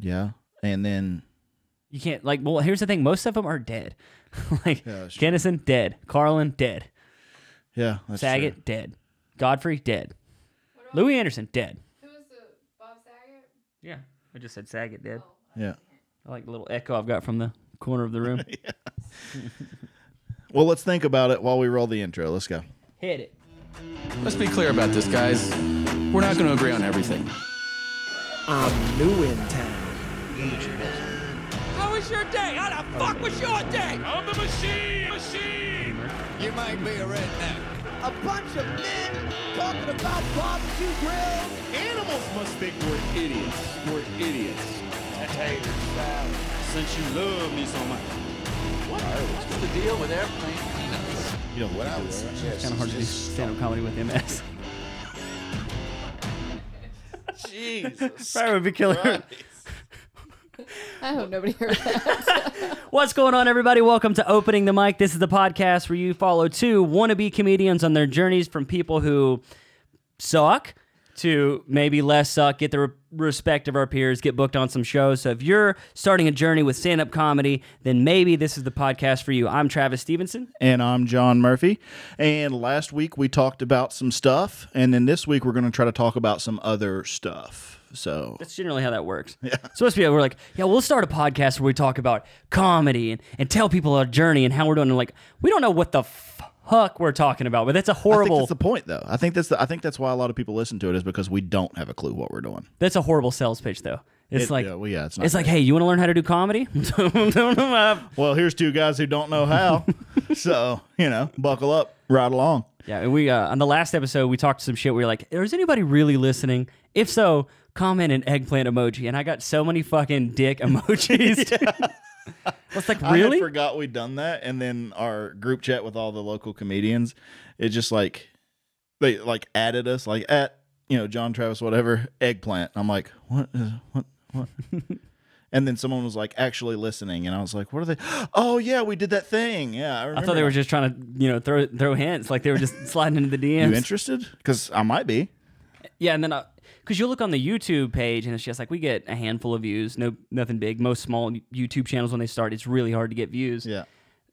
Yeah. And then You can't like. Well, here's the thing: most of them are dead. like Yeah, that's. Kinison dead, Carlin dead, yeah, that's Saget true. dead, Godfrey dead, Louie Anderson dead. Who was the Bob Saget? Yeah, I just said Saget dead. Oh, yeah. I like the little echo I've got from the corner of the room. Well, let's think about it while we roll the intro. Let's go. Hit it. Let's be clear about this, guys. We're not going to agree on everything. I'm new in town. How was your day? How the fuck was your day? I'm the machine. Machine. You might be a redneck. A bunch of men talking about barbecue grills. Animals must think we're idiots. We're idiots. Since you love me so much. What's the deal with airplane peanuts? You know What I would suggest Kind of hard to do just stand-up comedy with MS. Jesus. Probably would be killer. I hope nobody heard that. What's going on, everybody? Welcome to Opening the Mic. This is the podcast where you follow two wannabe comedians on their journeys from people who suck to maybe less suck, get the re- respect of our peers, get booked on some shows. So if you're starting a journey with stand up comedy, then maybe this is the podcast for you. I'm Travis Stevenson. And I'm John Murphy. And last week we talked about some stuff, and then this week we're going to try to talk about some other stuff. So That's generally how that works. Yeah. Supposed to be, we're like, yeah, we'll start a podcast where we talk about comedy and, and tell people our journey and how we're doing. And like, we don't know what the fuck we're talking about, but that's a I think horrible, that's the point, though. I think that's the, I think that's why a lot of people listen to it is because we don't have a clue what we're doing. that's a horrible sales pitch, though. It's It- like, yeah, well, yeah, it's not it's like, hey, you want to learn how to do comedy? Well, here's two guys who don't know how, so you know, buckle up, ride along. yeah, and we uh, on the last episode we talked some shit. We were like, is anybody really listening? If so, comment an eggplant emoji. And I got so many fucking dick emojis. I was like, I really? had forgot we'd done that, and then our group chat with all the local comedians, it just like they like added us like at you know John Travis whatever eggplant. I'm like, what is what what? and then someone was like actually listening, and I was like, what are they? Oh yeah, we did that thing. Yeah, I, I thought they were just trying to, you know, throw throw hints, like they were just sliding into the DMs. You interested? Because I might be. Yeah, and then because you look on the YouTube page and it's just like we get a handful of views, no nothing big. Most small YouTube channels when they start, it's really hard to get views. Yeah.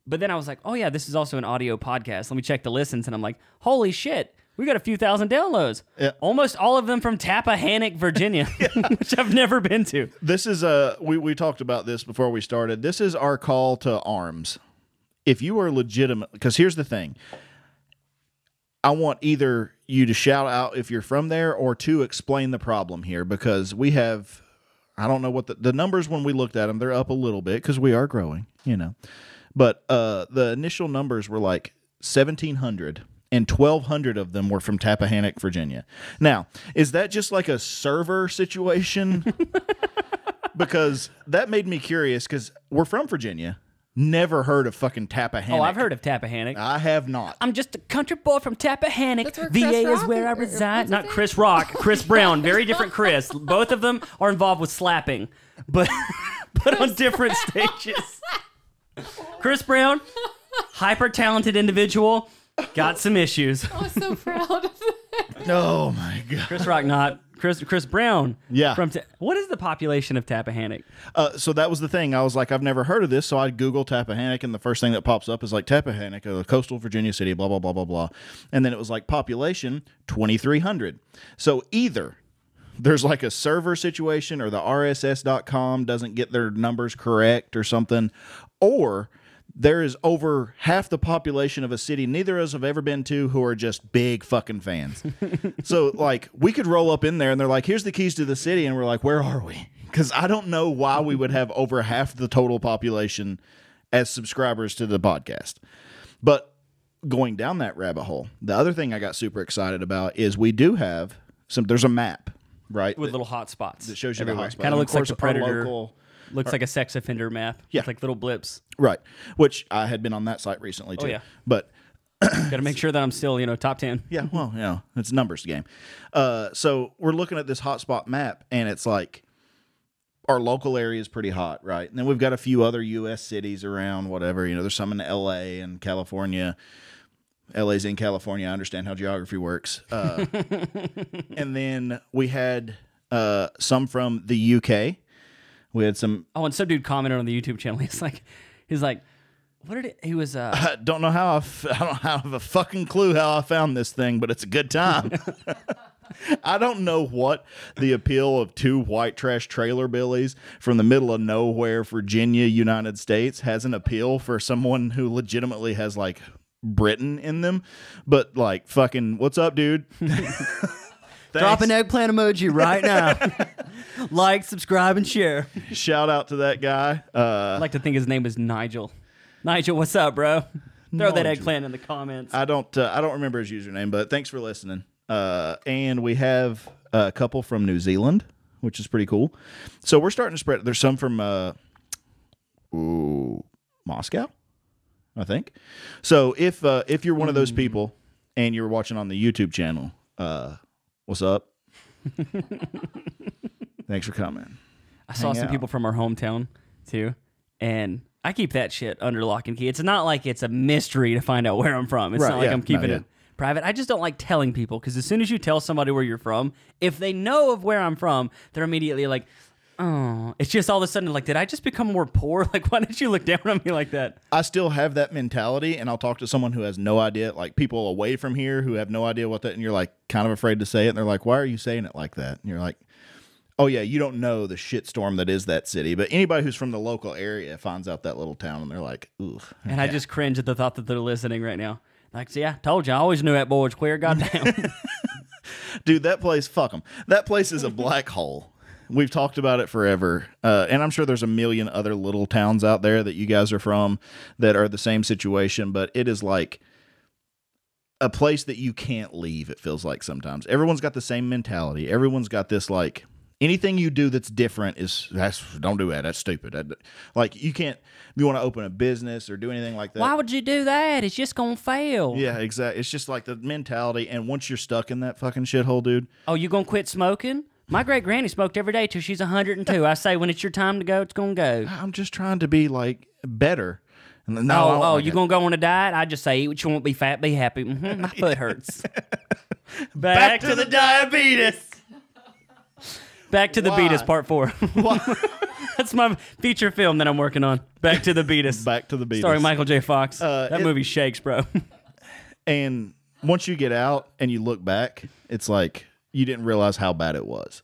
But then I was like, oh yeah, this is also an audio podcast. Let me check the listens, and I'm like, holy shit, we got a few thousand downloads. Yeah. Almost all of them from Tappahannock, Virginia, which I've never been to. This is a we we talked about this before we started. This is our call to arms. If you are legitimate, because here's the thing. I want either you to shout out if you're from there or to explain the problem here because we have I don't know what the, the numbers when we looked at them they're up a little bit because we are growing, you know. But uh the initial numbers were like 1700 and 1200 of them were from Tappahannock, Virginia. Now, is that just like a server situation? because that made me curious because we're from Virginia. Never heard of fucking Tappahannock. Oh, I've heard of Tappahannock. I have not. I'm just a country boy from Tappahannock. That's where VA Chris is Rock where I is- or- reside. what's Not his Chris Rock, Chris Brown. Very different Chris. Both of them are involved with slapping, but but on different stages. Chris Brown, hyper talented individual, got some issues. I was so proud of it. oh my god. Chris Rock, not Chris. Chris Brown. Yeah. From Ta- what is the population of Tappahannock? Uh, so that was the thing. I was like, I've never heard of this. So I Google Tappahannock, and the first thing that pops up is like Tappahannock, a coastal Virginia city, blah blah blah blah blah. And then it was like population twenty three hundred. So either there's like a server situation, or the RSS.com doesn't get their numbers correct, or something, or there is over half the population of a city neither of us have ever been to who are just big fucking fans. so like we could roll up in there and they're like, here's the keys to the city, and we're like, where are we? Because I don't know why we would have over half the total population as subscribers to the podcast. But going down that rabbit hole, the other thing I got super excited about is we do have some. There's a map, right? With that- little hot spots. that shows you everywhere. the hotspot. Kind of looks like course, the our Predator. local- looks like a sex offender map. Yeah. With like little blips. right? Which I had been on that site recently too. Oh, yeah. But Got to make sure that I'm still, you know, top ten. Yeah, well, you know, it's a numbers game. Uh, so we're looking at this hotspot map, and it's like our local area is pretty hot, right? And then we've got a few other U.S. cities around, whatever. You know, there's some in L.A. and California. LA's in California. I understand how geography works. Uh, and then we had uh, some from the UK. We had some. Oh, and some dude commented on the YouTube channel. He's like, he's like, what did it? He was uh, I don't know how I, f- I don't have a fucking clue how I found this thing, but it's a good time. I don't know what the appeal of two white trash trailer billies from the middle of nowhere, Virginia, United States, has an appeal for someone who legitimately has like Britain in them. But like, fucking, what's up, dude? Drop an eggplant emoji right now. like, subscribe, and share. Shout out to that guy. Uh, I like to think his name is Nigel. Nigel, what's up, bro? Throw that eggplant in the comments. I don't uh, I don't remember his username, but thanks for listening. Uh, and we have a couple from New Zealand, which is pretty cool. So we're starting to spread. There's some from uh, ooh, Moscow, I think. So if uh, if you're one of those people and you're watching on the YouTube channel, uh, what's up? thanks for coming. I saw hang some out. people from our hometown too, and I keep that shit under lock and key. It's not like it's a mystery to find out where I'm from. It's Right, not like yeah, I'm keeping no, yeah. it private. I just don't like telling people because as soon as you tell somebody where you're from, if they know of where I'm from, they're immediately like, "Oh." It's just all of a sudden like, did I just become more poor? Like, why did you look down on me like that? I still have that mentality, and I'll talk to someone who has no idea, like people away from here who have no idea what that, and you're like kind of afraid to say it, and they're like, "Why are you saying it like that?" And you're like, "Oh yeah, you don't know the shitstorm that is that city." But anybody who's from the local area finds out that little town, and they're like, "Ugh." And I just cringe at the thought that they're listening right now. Like, see, I told you, I always knew that boy was queer. Goddamn. dude, that place, fuck them. That place is a black hole. We've talked about it forever, uh, and I'm sure there's a million other little towns out there that you guys are from that are the same situation. But it is like a place that you can't leave. It feels like sometimes everyone's got the same mentality. Everyone's got this like anything you do that's different is that's don't do that. That's stupid. That- like you can't. if You want to open a business or do anything like that. Why would you do that? It's just gonna fail. yeah, exactly. It's just like the mentality, and once you're stuck in that fucking shithole, dude, Oh, you gonna quit smoking? My great granny smoked every day till she's 102. I say when it's your time to go, it's gonna go. I'm just trying to be like better. No, oh, oh, like you it. gonna go on a diet? I just say eat what you want, be fat, be happy. hmm my foot hurts. Back, Back to, to the, the diabetes. Back to the Why? beatus, part four. That's my feature film that I'm working on. Back to the beatus. back to the beat. Starring Michael J. Fox. Uh, that it- movie shakes, bro. And once you get out and you look back, it's like you didn't realize how bad it was.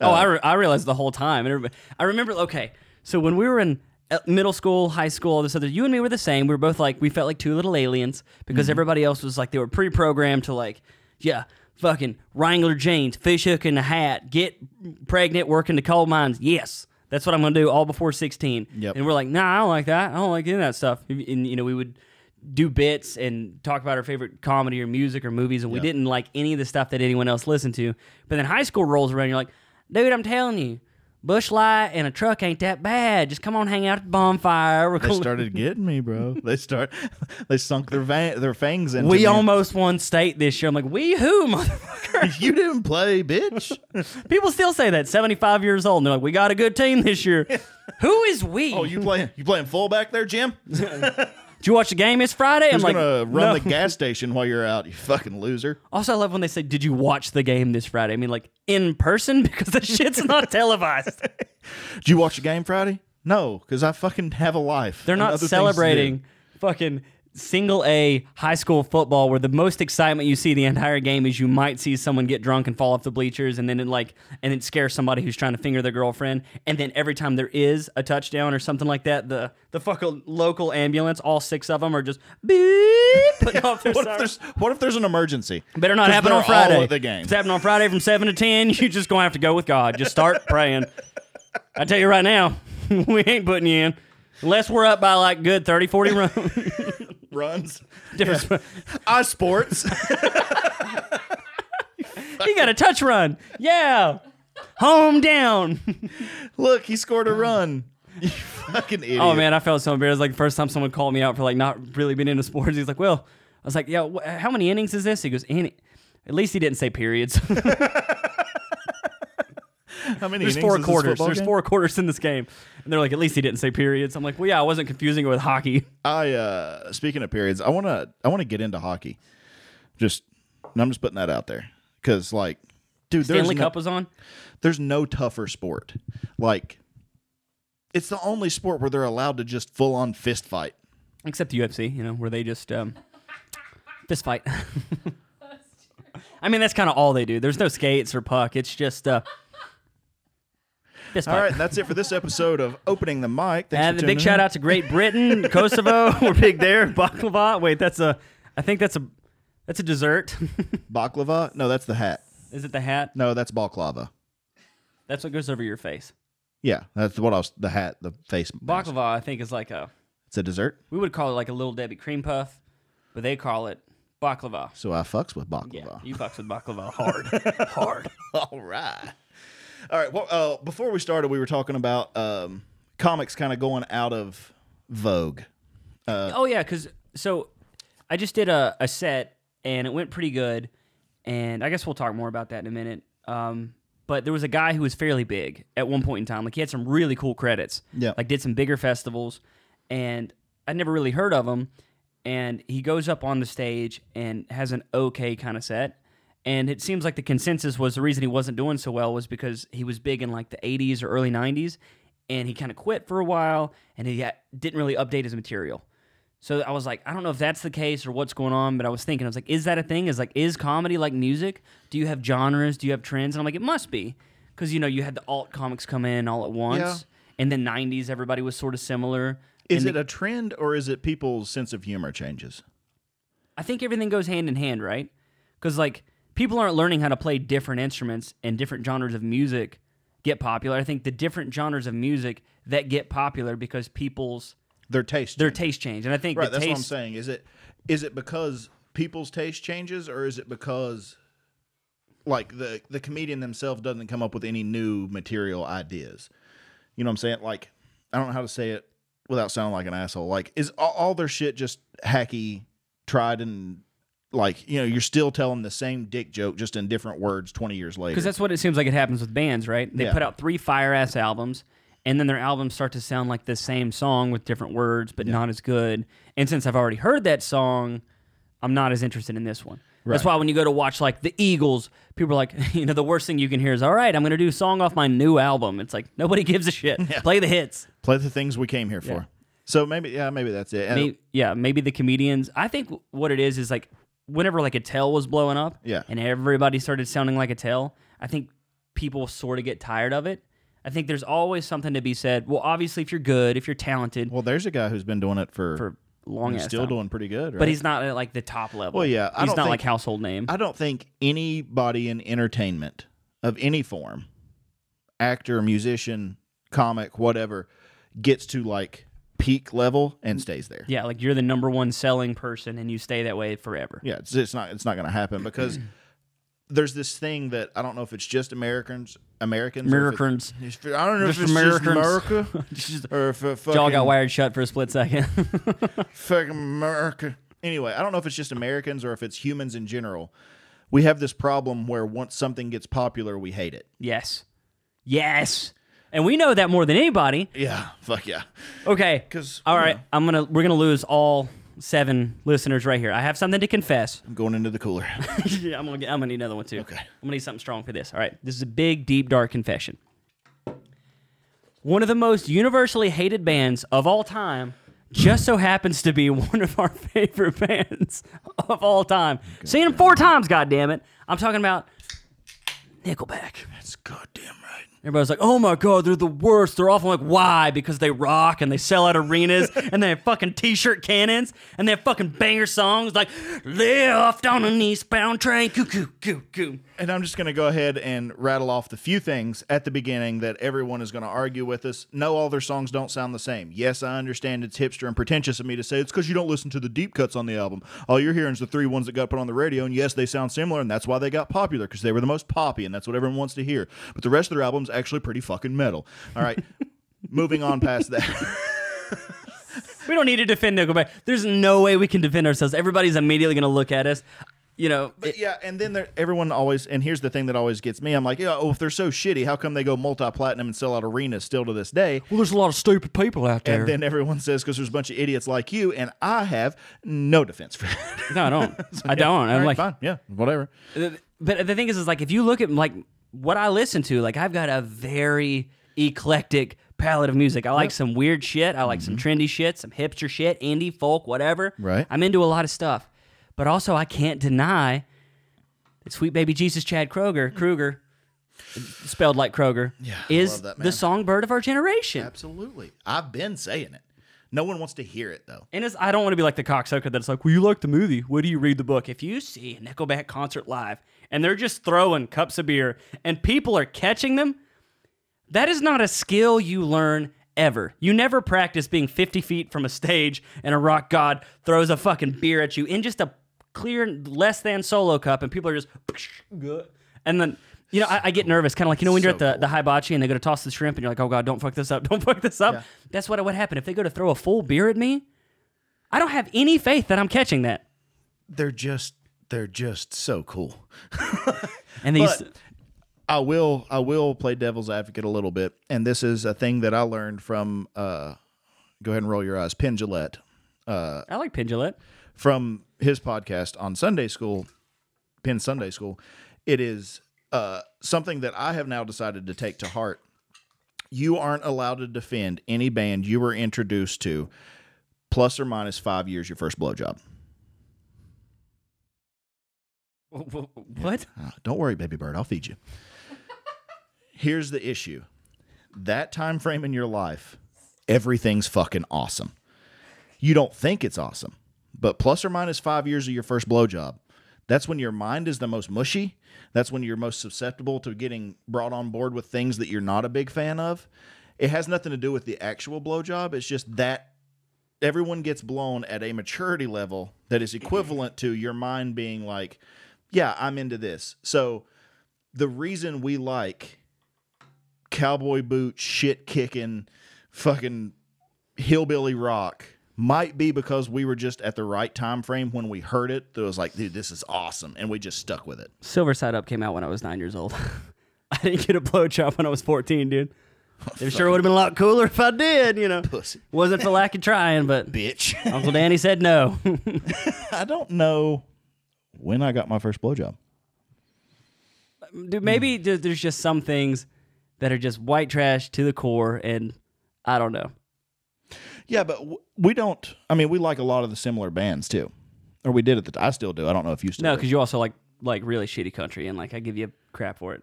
Oh, I, re- I realized the whole time. And I remember, okay, so when we were in uh, middle school, high school, all this other, you and me were the same. We were both like, we felt like two little aliens because everybody else was like, they were pre programmed to like, yeah, fucking Wrangler jeans, fish hook in the hat, get pregnant, work in the coal mines. Yes. That's what I'm going to do all before 16. Yep. And we're like, nah, I don't like that. I don't like any of that stuff. And, you know, we would do bits and talk about our favorite comedy or music or movies, and we Yep. didn't like any of the stuff that anyone else listened to. But then high school rolls around, you're like, dude, I'm telling you, Busch Light and a truck ain't that bad. Just come on, hang out at the bonfire. We're They cool." started getting me, bro. They start. They sunk their van, their fangs in. we me. almost won state this year. I'm like, we who, motherfucker? You didn't play, bitch. People still say that. 75 years old, and they're like, we got a good team this year. who is we? oh, you playing? You playing fullback there, Jim? Did you watch the game this Friday? Who's I'm like, gonna run "No." the gas station while you're out? You fucking loser. Also, I love when they say, "Did you watch the game this Friday?" I mean, like in person because the shit's not televised. Did you watch the game Friday? No, because I fucking have a life. They're not other things to do. celebrating fucking single A high school football where the most excitement you see the entire game is you might see someone get drunk and fall off the bleachers and then it like and it scares somebody who's trying to finger their girlfriend and then every time there is a touchdown or something like that the the fucking local ambulance all six of them are just beep putting off their What if there's What if there's an emergency? Better not happen on Friday. all at the game. It's happening on Friday from 7 to 10, you just to have to go with God. Just start praying. I tell you right now, we ain't putting you in. Unless we're up by like good 30, 40 runs. Runs. Different. I sports. he got a touch run. Yeah. Home down. Look, he scored a run. You fucking oh, idiot. Oh, man, I felt so embarrassed. Like the first time someone called me out for like not really being into sports. He's like, well, I was like, yeah, wh- how many innings is this? He goes, "Inning." At least he didn't say periods. How many There's four quarters. There's game? four quarters in this game. And they're like, at least he didn't say periods. I'm like, well, yeah, I wasn't confusing it with hockey. I uh speaking of periods, I want to I want to get into hockey. Just I'm just putting that out there cuz like dude there's Stanley no, Cup was on. there's no tougher sport. Like it's the only sport where they're allowed to just full on fist fight. Except the UFC, you know, where they just um, fist fight. I mean, that's kind of all they do. There's no skates or puck. It's just uh, All right, and that's it for this episode of opening the mic. Thanks And a big shout out to Great Britain, Kosovo. We're big there. Baklava. Wait, that's a. I think that's a. That's a dessert. baklava. No, that's the hat. Is it the hat? No, that's baklava. That's what goes over your face. Yeah, that's what I was. The hat, the face. mask. Baklava, I think, is like a. It's a dessert. We would call it like a little Debbie cream puff, but they call it baklava. So I fucks with Yeah, baklava. you fucks with baklava hard, hard. All right. All right. Well, uh, before we started, we were talking about um, comics kind of going out of vogue. Oh yeah, because so I just did a, a set and it went pretty good, and I guess we'll talk more about that in a minute. Um, but there was a guy who was fairly big at one point in time. Like he had some really cool credits. Yeah. Like did some bigger festivals, and I'd never really heard of him. And he goes up on the stage and has an okay kind of set. And it seems like the consensus was the reason he wasn't doing so well was because he was big in like the 80s or early 90s, and he kind of quit for a while, and he ha- didn't really update his material. So I was like, I don't know if that's the case or what's going on, but I was thinking, I was like, is that a thing? Is like, is comedy like music? Do you have genres? Do you have trends? And I'm like, it must be, because you know you had the alt comics come in all at once, Yeah. and then '90s everybody was sort of similar. Is And it a trend or is it people's sense of humor changes? I think everything goes hand in hand, right? Because like people aren't learning how to play different instruments and different genres of music get popular. I think the different genres of music that get popular because people's Their taste. their changes. taste change, and I think Right. the That's what I'm taste, saying. Is it is it because people's taste changes or is it because like the the comedian themselves doesn't come up with any new material ideas? You know what I'm saying? Like I don't know how to say it without sounding like an asshole. Like is all, all their shit just hacky, tried and like you know you're still telling the same dick joke just in different words 20 years later. Because that's what it seems like it happens with bands, right? They Yeah. put out three fire ass albums, and then their albums start to sound like the same song with different words, but not as good. And since I've already heard that song, I'm not as interested in this one. That's why when you go to watch like the Eagles, people are like, you know, the worst thing you can hear is, "All right, I'm going to do a song off my new album." It's like nobody gives a shit. Play the hits. play the things we came here for. So maybe yeah, maybe that's it. Maybe, yeah, maybe the comedians. I think what it is is like whenever like a tail was blowing up, Yeah. and everybody started sounding like a tail, I think people sort of get tired of it. I think there's always something to be said. Well, obviously, if you're good, if you're talented, well, there's a guy who's been doing it for for long he's still time. doing pretty good, right? but he's not at like the top level. Well, yeah, I he's not think- like household name. I don't think anybody in entertainment of any form, actor, musician, comic, whatever, gets to like peak level and stays there. yeah, like you're the number one selling person, and you stay that way forever. Yeah, it's, it's not it's not going to happen because there's this thing that I don't know if it's just Americans, Americans, or if it- Americans. I don't know Just if it's Americans. just America Just- or if it fucking, got wired shut for a split second. fucking America. Anyway, I don't know if it's just Americans or if it's humans in general. We have this problem where once something gets popular, we hate it. yes, yes, and we know that more than anybody. Yeah, fuck yeah. Okay, because all right, know. I'm gonna we're gonna lose all seven listeners right here. I have something to confess. I'm going into the cooler. yeah, I'm gonna get, I'm gonna need another one too. Okay. I'm gonna need something strong for this. All right, this is a big, deep, dark confession. One of the most universally hated bands of all time just so happens to be one of our favorite bands of all time. Seen them four times, goddammit. I'm talking about Nickelback. That's goddamn. Everybody's like, "Oh my god, they're the worst. They're awful." I'm like, why? Because they rock and they sell out arenas and they have fucking t-shirt cannons and they have fucking banger songs like "Left on an eastbound train." Coo coo coo coo. And I'm just going to go ahead and rattle off the few things at the beginning that everyone is going to argue with us. No, all their songs don't sound the same. Yes, I understand it's hipster and pretentious of me to say it's because you don't listen to the deep cuts on the album. All you're hearing is the three ones that got put on the radio, and yes, they sound similar, and that's why they got popular because they were the most poppy, and that's what everyone wants to hear. But the rest of their album's actually pretty fucking metal. All right, moving on past that. We don't need to defend Nickelback. There's no way we can defend ourselves. Everybody's immediately going to look at us. You know, But yeah, and then there, everyone always, and here's the thing that always gets me. I'm like, yeah, oh, if they're so shitty, how come they go multi-platinum and sell out arenas still to this day? well, there's a lot of stupid people out there. And then everyone says because there's a bunch of idiots like you, and I have no defense for that. no, I don't. I don't. All I'm right, like, fine, yeah, whatever. but the thing is, is like if you look at like what I listen to, like I've got a very eclectic palette of music. I like some weird shit. I like some mm-hmm. trendy shit, some hipster shit, indie, folk, whatever. Right. I'm into a lot of stuff. But also, I can't deny that Sweet Baby Jesus Chad Kroger, Kruger, spelled like Kroger, Yeah, is that the songbird of our generation. Absolutely. I've been saying it. No one wants to hear it though. And I don't want to be like the cocksucker that's like, well, you like the movie. What do you read the book? If you see a Nickelback concert live and they're just throwing cups of beer and people are catching them, that is not a skill you learn ever. You never practice being 50 feet from a stage and a rock god throws a fucking beer at you in just a clear, less than solo cup and people are just, good. and then. You know, I, I get nervous, kind of like you know when you're at the, the hibachi and they go to toss the shrimp and you're like, oh god, don't fuck this up, don't fuck this up. Yeah. That's what would happen if they go to throw a full beer at me. I don't have any faith that I'm catching that. They're just they're just so cool. And these, But I will I will play devil's advocate a little bit, and this is a thing that I learned from. Uh, go ahead and roll your eyes, Penn Jillette, I like Pendulette. from his podcast on Sunday School, Penn Sunday School. It is uh, something that I have now decided to take to heart. You aren't allowed to defend any band you were introduced to, plus or minus five years your first blowjob. What? Uh, don't worry, baby bird. I'll feed you. Here's the issue. That time frame in your life, everything's fucking awesome. You don't think it's awesome, but plus or minus five years of your first blowjob, that's when your mind is the most mushy. That's when you're most susceptible to getting brought on board with things that you're not a big fan of. It has nothing to do with the actual blowjob. It's just that everyone gets blown at a maturity level that is equivalent to your mind being like, yeah, I'm into this. So the reason we like cowboy boot, shit kicking, fucking hillbilly rock might be because we were just at the right time frame when we heard it. That was like, dude, this is awesome, and we just stuck with it. Silver Side Up came out when I was nine years old. I didn't get a blowjob when I was 14, dude. It sure would have been a lot cooler if I did, you know. Pussy, Wasn't for lack of trying, but bitch. Uncle Danny said no. I don't know when I got my first blowjob. Dude, maybe there's just some things that are just white trash to the core, and I don't know. Yeah, but w- we don't. I mean, we like a lot of the similar bands too, or we did at the. t- I still do. I don't know if you still. No, do. because you also like like really shitty country, and like I give you crap for it.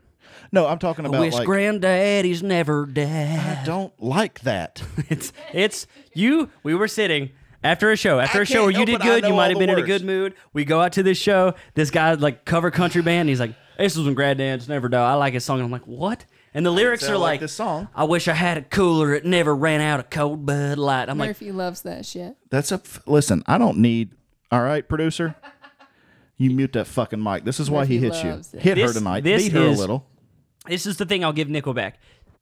no, I'm talking I about wish like. granddaddy's never dead. I don't like that. It's it's you. We were sitting after a show. After I a show where you did good, you might have been in a good mood. We go out to this show. This guy like cover country band. He's like, "This is when Granddad's never die." I like his song. And I'm like, "What?" And the lyrics are like like, this song. "I wish I had a cooler. It never ran out of cold Bud Light." I'm like, Murphy loves that shit. That's a f- listen. I don't need. All right, producer. You mute that fucking mic. This is why he Murphy hits you. it. Hit her This- tonight. this Beat her is- a little. this is the thing I'll give Nickelback.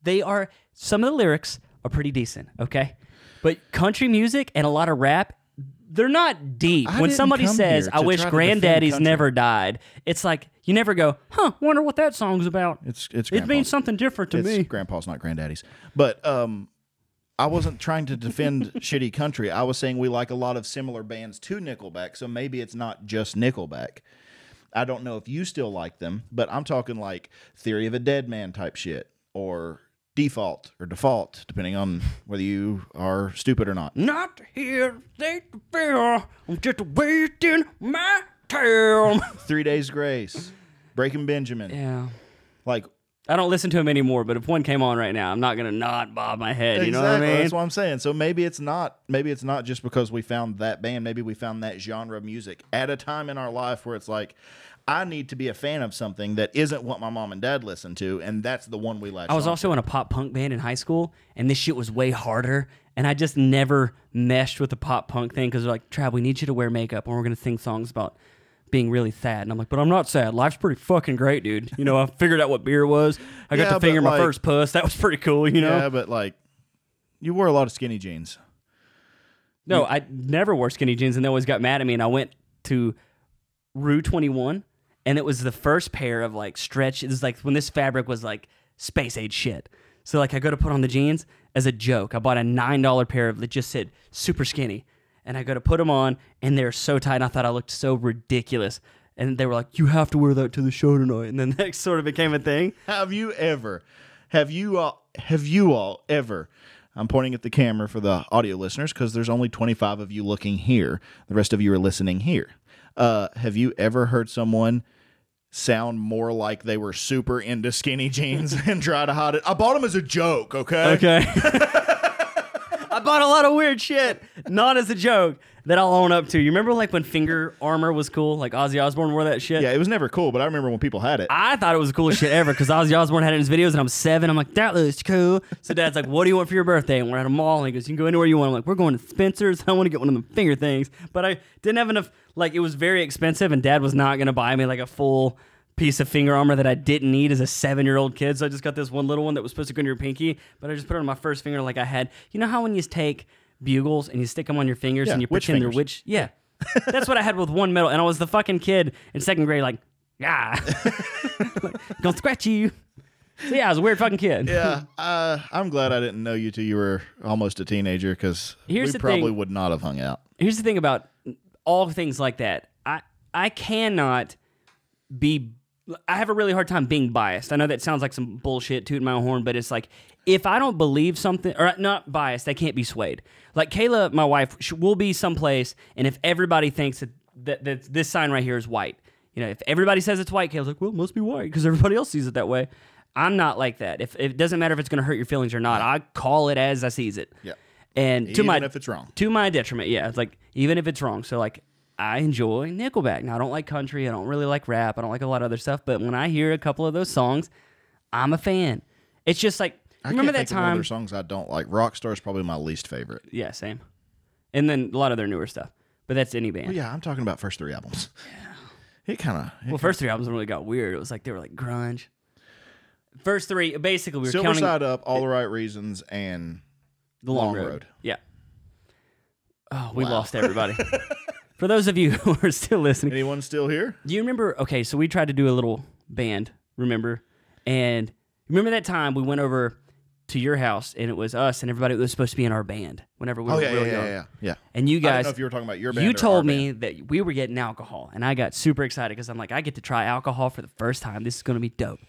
They are some of the lyrics are pretty decent, okay? But country music and a lot of rap, they're not deep. I when somebody says, "I wish try to defend Granddaddy's never died," it's like you never go, "Huh? Wonder what that song's about." It's it's. it means something different to it's me. Grandpa's, not granddaddy's. But um, I wasn't trying to defend shitty country. I was saying we like a lot of similar bands to Nickelback, so maybe it's not just Nickelback. I don't know if you still like them, but I'm talking like Theory of a Dead Man type shit or Default or Default, depending on whether you are stupid or not. Not here, state the fear. I'm just wasting my time. Three Days Grace, Breaking Benjamin. yeah. Like I don't listen to him anymore, but if one came on right now, I'm not gonna not bob my head. You know what I Exactly, mean? That's what I'm saying. So maybe it's not maybe it's not just because we found that band. Maybe we found that genre of music at a time in our life where it's like, I need to be a fan of something that isn't what my mom and dad listen to, and that's the one we like. I was also in a pop punk band in high school, and this shit was way harder. And I just never meshed with the pop punk thing because they're like, Trav, we need you to wear makeup, and we're gonna sing songs about being really sad. And I'm like, but I'm not sad. Life's pretty fucking great, dude. You know, I figured out what beer was. I got Yeah, to finger my first puss. That was pretty cool. You know. yeah, but like, you wore a lot of skinny jeans. No, I never wore skinny jeans, and they always got mad at me. And I went to Rue 21, and it was the first pair of like stretch. It was like when this fabric was like space age shit. So like I go to put on the jeans as a joke. I bought a nine dollar pair of that just said super skinny, and I go to put them on, and they're so tight. And I thought I looked so ridiculous. And they were like, "You have to wear that to the show tonight." And then that sort of became a thing. Have you ever Have you all have you all ever I'm pointing at the camera for the audio listeners because there's only 25 of you looking here. The rest of you are listening here. Uh, have you ever heard someone sound more like they were super into skinny jeans and try to hide it? I bought them as a joke, okay? Okay. I bought a lot of weird shit, not as a joke, that I'll own up to. You remember like when finger armor was cool? Like Ozzy Osbourne wore that shit? Yeah, it was never cool, but I remember when people had it. I thought it was the coolest shit ever because Ozzy Osbourne had it in his videos, and I'm seven. I'm like, that looks cool. So Dad's like, what do you want for your birthday? And we're at a mall, and he goes, you can go anywhere you want. I'm like, we're going to Spencer's. I want to get one of the finger things, but I didn't have enough. Like, it was very expensive, and Dad was not going to buy me like a full piece of finger armor that I didn't need as a seven year old kid. So I just got this one little one that was supposed to go in your pinky, but I just put it on my first finger like I had. You know how when you take bugles and you stick them on your fingers Yeah, and you pretend they're fingers. witch? Yeah. That's what I had with one metal, and I was the fucking kid in second grade, like, yeah, gonna scratch you. So yeah, I was a weird fucking kid. yeah, uh, I'm glad I didn't know you till you were almost a teenager because we probably thing. would not have hung out. Here's the thing about all things like that. I I cannot be. I have a really hard time being biased. I know that sounds like some bullshit, tooting my own horn, but it's like if I don't believe something, or not biased, I can't be swayed. Like Kayla, my wife, sh- will be someplace, and if everybody thinks that, that, that this sign right here is white, you know, if everybody says it's white, Kayla's like, well, it must be white because everybody else sees it that way. I'm not like that. If, if it doesn't matter if it's going to hurt your feelings or not, I call it as I sees it. Yeah. And to Even my if it's wrong. to my detriment. Yeah, it's like even if it's wrong. So like I enjoy Nickelback. Now I don't like country. I don't really like rap. I don't like a lot of other stuff. But when I hear a couple of those songs, I'm a fan. It's just like I remember that think of time. their songs I don't like. Rockstar is probably my least favorite. Yeah, same. And then a lot of their newer stuff. But that's any band. Well, yeah, I'm talking about first three albums. Yeah. It kind of Well, first three albums really got weird. It was like they were like grunge. First three, basically, we were Silver counting Side Up, All the Right Reasons, and the long, Long road. Road. Yeah. Oh, we lost everybody. For those of you who are still listening, anyone still here? Do you remember? Okay, so we tried to do a little band, remember? And remember that time we went over to your house and it was us and everybody was supposed to be in our band whenever we Oh were yeah, yeah, really yeah, young. yeah, yeah. yeah. And you guys, I guys, know if you were talking about your band. you told me band. that we were getting alcohol, and I got super excited because I'm like, I get to try alcohol for the first time. This is going to be dope.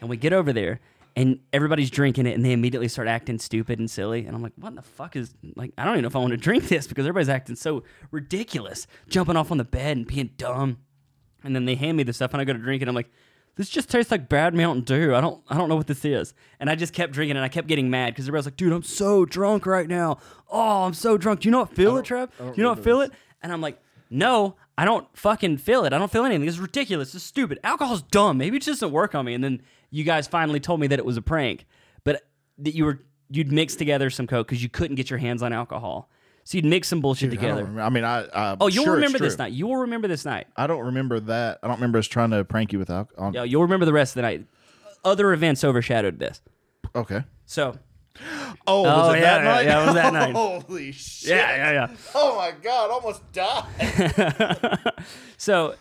And we get over there, and everybody's drinking it, and they immediately start acting stupid and silly. And I'm like, what the fuck is like? I don't even know if I want to drink this because everybody's acting so ridiculous, jumping off on the bed and being dumb. And then they hand me the stuff, and I go to drink it. and I'm like, this just tastes like bad Mountain Dew. I don't, I don't know what this is. And I just kept drinking, and I kept getting mad because everybody's like, dude, I'm so drunk right now. Oh, I'm so drunk. Do you not feel it, Trev? Do you not feel it? And I'm like, no, I don't fucking feel it. I don't feel anything. This is ridiculous. This is stupid. Alcohol's dumb. Maybe it just doesn't work on me. And then you guys finally told me that it was a prank, but that you were you'd mix together some coke because you couldn't get your hands on alcohol. So you'd mix some bullshit Dude, together. remember. I mean, I. I Oh, you'll sure remember this night. You will remember this night. I don't remember that. I don't remember us trying to prank you with alcohol. Yeah, you'll remember the rest of the night. Other events overshadowed this. Okay. So Oh, was Oh, it yeah, that night? yeah, it was that night. Holy shit! yeah, yeah, yeah. Oh my god, almost died. So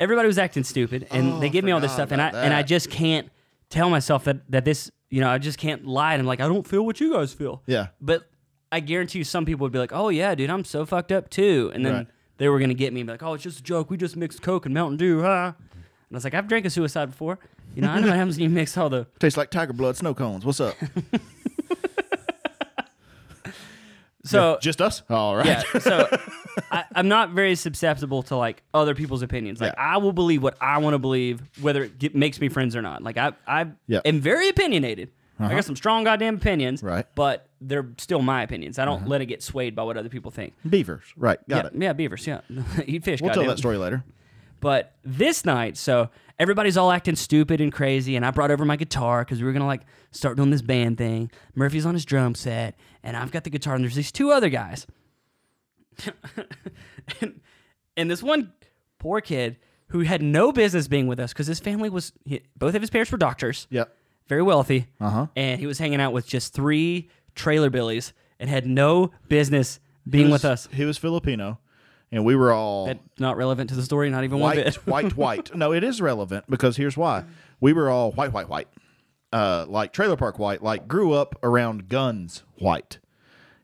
everybody was acting stupid, and Oh, they give me all this stuff, and I about and I just can't tell myself that that this, you know, I just can't lie. And I'm like, I don't feel what you guys feel. Yeah. But I guarantee you, some people would be like, Oh yeah, dude, I'm so fucked up too, and then Right. they were gonna get me and be like, Oh, it's just a joke. We just mixed Coke and Mountain Dew, huh? And I was like, I've drank a suicide before. You know, I know what happens when you mix all the. Tastes like tiger blood, snow cones. What's up? So Just us? Oh, all right. yeah so I, i'm not very susceptible to like other people's opinions like Yeah. i will believe what i want to believe whether it get, makes me friends or not like i i Yeah. am very opinionated i uh-huh. got some strong goddamn opinions Right. but they're still my opinions i don't uh-huh. let it get swayed by what other people think Beavers. Right. Got yeah, it. yeah beavers yeah eat fish We'll tell goddamn. that story later. But this night, so everybody's all acting stupid and crazy, and I brought over my guitar because we were gonna like start doing this band thing. Murphy's on his drum set, and I've got the guitar, and there's these two other guys. and, and this one poor kid who had no business being with us because his family was he, both of his parents were doctors, Yep. very wealthy, Uh-huh. and he was hanging out with just three trailer billies and had no business being He with us. He was Filipino, and we were all That's not relevant to the story, not even one white, bit. white, white. No, it is relevant because here's why. We were all white, white, white. Uh, like trailer park white, like grew up around guns white.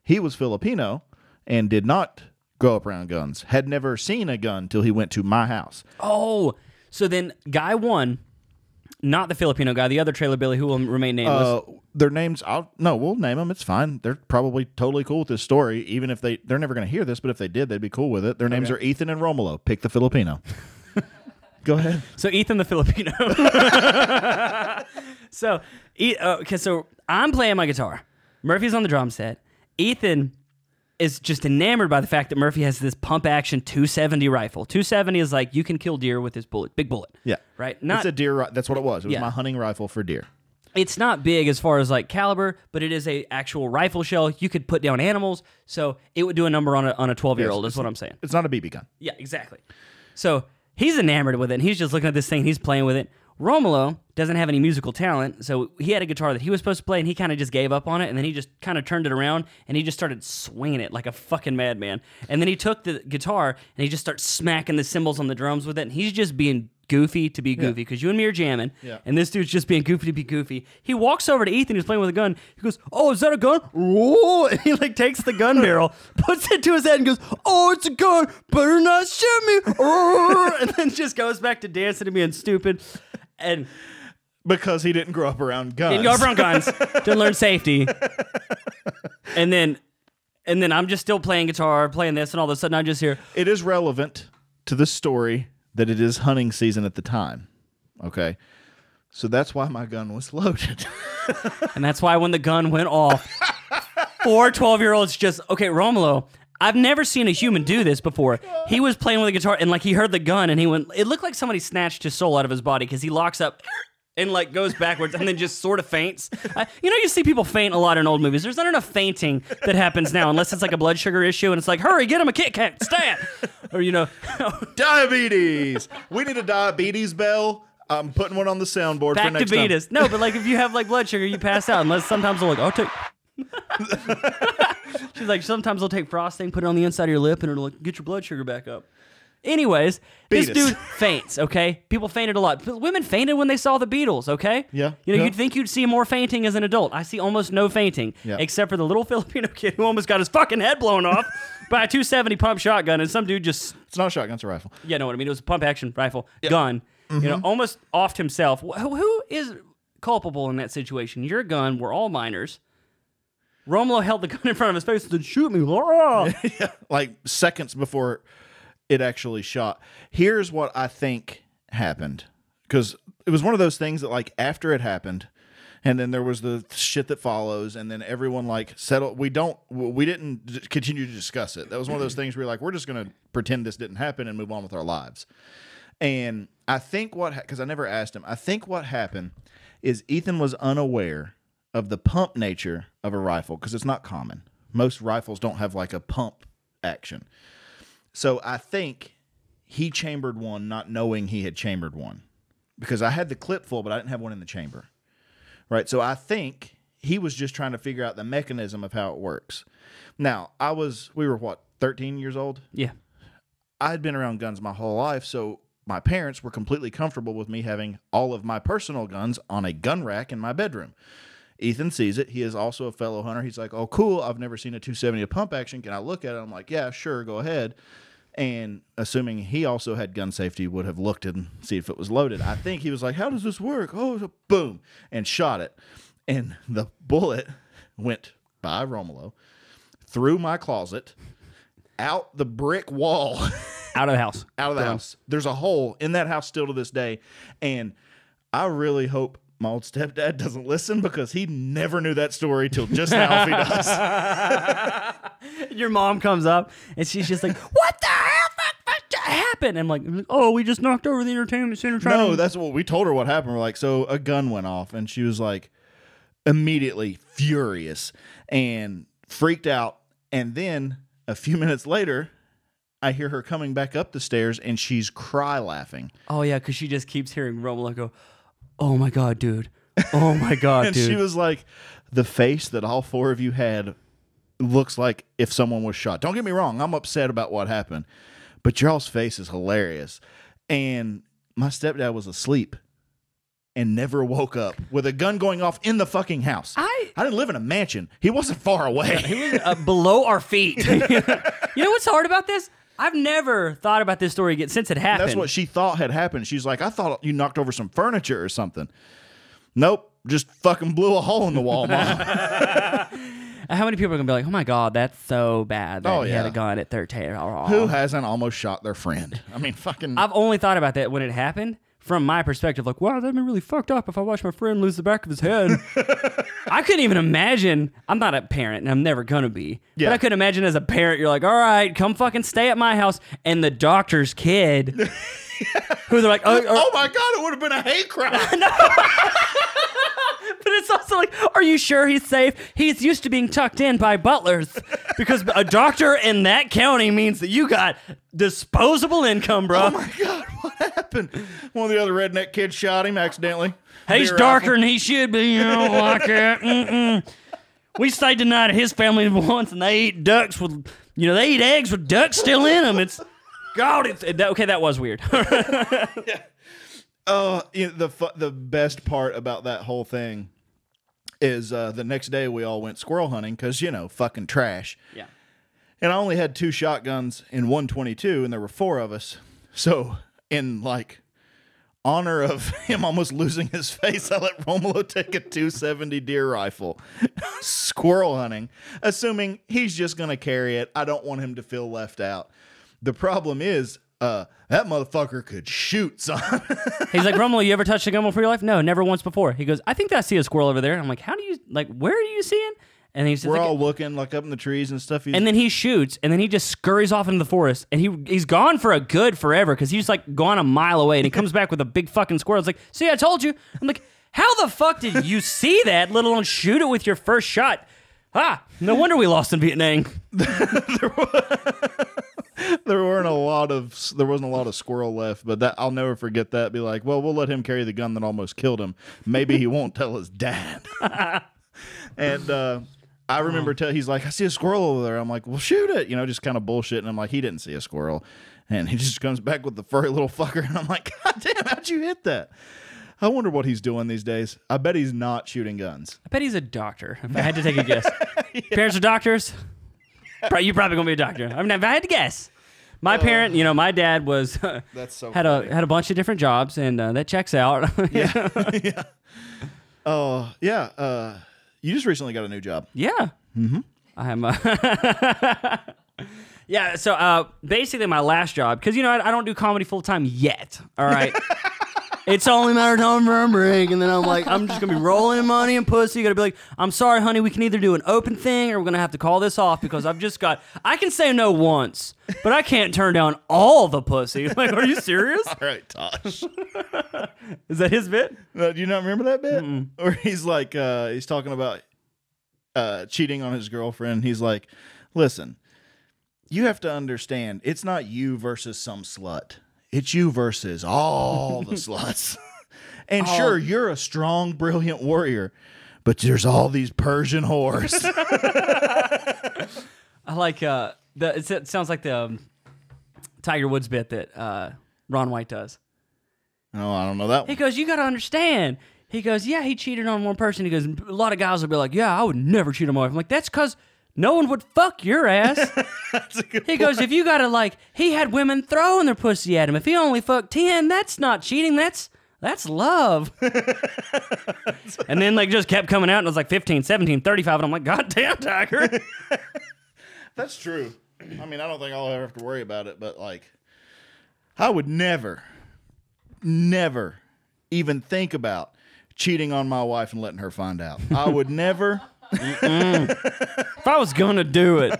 He was Filipino and did not grow up around guns. Had never seen a gun till he went to my house. Oh, so then guy one Not the Filipino guy, the other trailer Billy who will remain nameless. Uh, their names, I'll no, we'll name them. It's fine. They're probably totally cool with this story, even if they they're never going to hear this. But if they did, they'd be cool with it. Their names are Ethan and Romulo. Pick the Filipino. Go ahead. So Ethan the Filipino. so, E- uh, okay, so I'm playing my guitar. Murphy's on the drum set. Ethan is just enamored by the fact that Murphy has this pump action 270 rifle. 270 is like you can kill deer with this bullet, big bullet. Yeah, Right? Not it's a deer. ri- That's what it was. It was Yeah. my hunting rifle for deer. it's not big as far as like caliber, but it is a actual rifle shell. You could put down animals, so it would do a number on a on a 12 year old. Yes, Is what I'm saying. It's not a BB gun. Yeah, exactly. So he's enamored with it. And he's just looking at this thing. He's playing with it. Romulo doesn't have any musical talent, so he had a guitar that he was supposed to play, and he kind of just gave up on it. And then he just kind of turned it around, and he just started swinging it like a fucking madman. And then he took the guitar and he just starts smacking the cymbals on the drums with it. And he's just being goofy to be goofy because you and me are jamming, Yeah. and this dude's just being goofy to be goofy. He walks over to Ethan, who's playing with a gun. He goes, "Oh, is that a gun?" Whoa! And he like takes the gun barrel, puts it to his head, and goes, "Oh, it's a gun. Better not shoot me!" and then just goes back to dancing and being stupid. And Because he didn't grow up around guns. didn't go around guns, didn't learn safety. And then, and then I'm just still playing guitar, playing this, and all of a sudden I just hear, It is relevant to the story that it is hunting season at the time. Okay. So that's why my gun was loaded. And that's why when the gun went off, four 12 year olds just, okay, Romulo, I've never seen a human do this before. He was playing with a guitar and like he heard the gun and he went, it looked like somebody snatched his soul out of his body because he locks up and like goes backwards and then just sort of faints. I, you know, you see people faint a lot in old movies. There's not enough fainting that happens now unless it's like a blood sugar issue and it's like, hurry, get him a Kit Kat, stat. Or, you know, diabetes. We need a diabetes bell. I'm putting one on the soundboard for back to next beat time. us. No, but like if you have like blood sugar, you pass out. Unless sometimes they'll like, I'll take. She's like, sometimes they'll take frosting, put it on the inside of your lip, and it'll like, get your blood sugar back up. Anyways, this us. dude faints. Okay, people fainted a lot. But Women fainted when they saw the Beatles. Okay, Yeah, You know, yeah. you'd think you'd see more fainting as an adult. I see almost no fainting, Yeah. except for the little Filipino kid who almost got his fucking head blown off by a 270 pump shotgun, and some dude just It's not a shotgun, it's a rifle. yeah, know what I mean. It was a pump action rifle gun. You know, mm-hmm. almost offed himself. Wh- Who, who is culpable in that situation? Your gun. We're all minors. Romulo held the gun in front of his face and said, "Shoot me!" Laura." Like seconds before it actually shot. Here's what I think happened. Because it was one of those things that, like, after it happened, and then there was the shit that follows, and then everyone, like, settled. We don't, we didn't continue to discuss it. That was one of those things where, like, we're just going to pretend this didn't happen and move on with our lives. And I think what, because I never asked him, I think what happened is Ethan was unaware of the pump nature of a rifle because it's not common. Most rifles don't have like a pump action. So I think he chambered one not knowing he had chambered one because I had the clip full, but I didn't have one in the chamber. Right. So I think he was just trying to figure out the mechanism of how it works. Now, I was, we were what, 13 years old? yeah, I had been around guns my whole life, so my parents were completely comfortable with me having all of my personal guns on a gun rack in my bedroom. Ethan sees it. He is also a fellow hunter. He's like, "Oh, cool! I've never seen a 270 a pump action. Can I look at it?" I'm like, "Yeah, sure, go ahead." And assuming he also had gun safety, would have looked and see if it was loaded. I think he was like, "How does this work?" Oh, boom, and shot it, and the bullet went by Romulo through my closet, out the brick wall. out of the house. out of the house. There's a hole in that house still to this day. And I really hope my old stepdad doesn't listen because he never knew that story till just now if he does. Your mom comes up and she's just like, "What the hell fuck, fuck, just happened?" I'm like, "Oh, we just knocked over the entertainment center." Trying No, to- that's what we told her what happened. We're like, so a gun went off and she was like immediately furious and freaked out. And then a few minutes later, I hear her coming back up the stairs and she's cry laughing. oh yeah, because she just keeps hearing Romulo go, "Oh my god, dude! Oh my god, and dude!" she was like, the face that all four of you had looks like if someone was shot. Don't get me wrong, I'm upset about what happened, but y'all's face is hilarious. And my stepdad was asleep and never woke up with a gun going off in the fucking house. I- I didn't live in a mansion. He wasn't far away. He was uh, below our feet. you know what's hard about this? I've never thought about this story again since it happened. That's what she thought had happened. She's like, I thought you knocked over some furniture or something. Nope, just fucking blew a hole in the wall, mom. How many people are gonna be like, "Oh my god, that's so bad that Oh, he had yeah. a gun at thirteen"? Oh. Who hasn't almost shot their friend? I mean, fucking. I've only thought about that when it happened from my perspective. Like, wow, that'd be really fucked up if I watched my friend lose the back of his head. I couldn't even imagine. I'm not a parent, and I'm never gonna be. Yeah. But I could imagine as a parent, you're like, all right, come fucking stay at my house, and the doctor's kid, who they're like, oh, oh, oh my god, it would have been a hate crime. But it's also like, are you sure he's safe? He's used to being tucked in by butlers because a doctor in that county means that you got disposable income, bro. oh my god, what happened? One of the other redneck kids shot him accidentally. he's Beer darker rifle. than he should be. You don't like it. Mm-mm. We stayed the night at his family once, and they eat ducks with, you know, they eat eggs with ducks still in them. It's God. It's that, okay. That was weird. yeah. Oh, you know, the the best part about that whole thing is uh, the next day we all went squirrel hunting because you know fucking trash. yeah. And I only had two shotguns in 122, and there were four of us. So, in like honor of him almost losing his face, I let Romulo take a 270 deer rifle squirrel hunting, assuming he's just going to carry it. I don't want him to feel left out. The problem is, uh, that motherfucker could shoot, son. He's like, Romulo, you ever touched a gun before your life? No, never once before. He goes, I think I see a squirrel over there. I'm like, how do you like? Where are you seeing? And he's just We're like, all looking like up in the trees and stuff. He's, and then he shoots, and then he just scurries off into the forest, and he he's gone for a good forever because he's like gone a mile away, and he comes back with a big fucking squirrel. It's like, see, I told you. I'm like, how the fuck did you see that? Let alone shoot it with your first shot. Ah, no wonder we lost in Vietnam. there weren't a lot of there wasn't a lot of squirrel left, but that I'll never forget that. Be like, well, we'll let him carry the gun that almost killed him. Maybe he won't tell his dad. and uh, I remember tell he's like, I see a squirrel over there. I'm like, well, shoot it, you know, just kind of bullshit. And I'm like, he didn't see a squirrel, and he just comes back with the furry little fucker, and I'm like, God damn, how'd you hit that? I wonder what he's doing these days. I bet he's not shooting guns. I bet he's a doctor. If I had to take a guess, parents are doctors. You're probably gonna be a doctor. I mean, if I had to guess, my parent, you know, my dad was That's so had funny. a had a bunch of different jobs, and uh, that checks out. yeah. Oh yeah, uh, you just recently got a new job. Yeah. Mm-hmm. I'm. Uh, yeah. So uh, basically, my last job, because you know I, I don't do comedy full time yet. All right. It's only a matter of time for a break, and then I'm like, I'm just gonna be rolling in money and pussy. You gotta be like, I'm sorry, honey. We can either do an open thing, or we're gonna have to call this off because I've just got. I can say no once, but I can't turn down all the pussy. Like, are you serious? All right, Tosh. Is that his bit? Uh, do you not remember that bit? Or he's like, uh, he's talking about uh, cheating on his girlfriend. He's like, listen, you have to understand, it's not you versus some slut. It's you versus all the sluts. and sure, you're a strong, brilliant warrior, but there's all these Persian whores. I like uh the it, it sounds like the um, Tiger Woods bit that uh, Ron White does. no, I don't know that He one. goes, "You got to understand." He goes, "Yeah, he cheated on one person." He goes, "A lot of guys will be like, yeah, I would never cheat on my wife." I'm like, "That's because no one would fuck your ass." he goes, "If you got to like, he had women throwing their pussy at him. If he only fucked ten, that's not cheating. That's that's love." and then like just kept coming out, and it was like 15, 17, 35, and I'm like, "God damn, Tiger." That's true. I mean, I don't think I'll ever have to worry about it, but like, I would never, never even think about cheating on my wife and letting her find out. I would never. If I was gonna do it,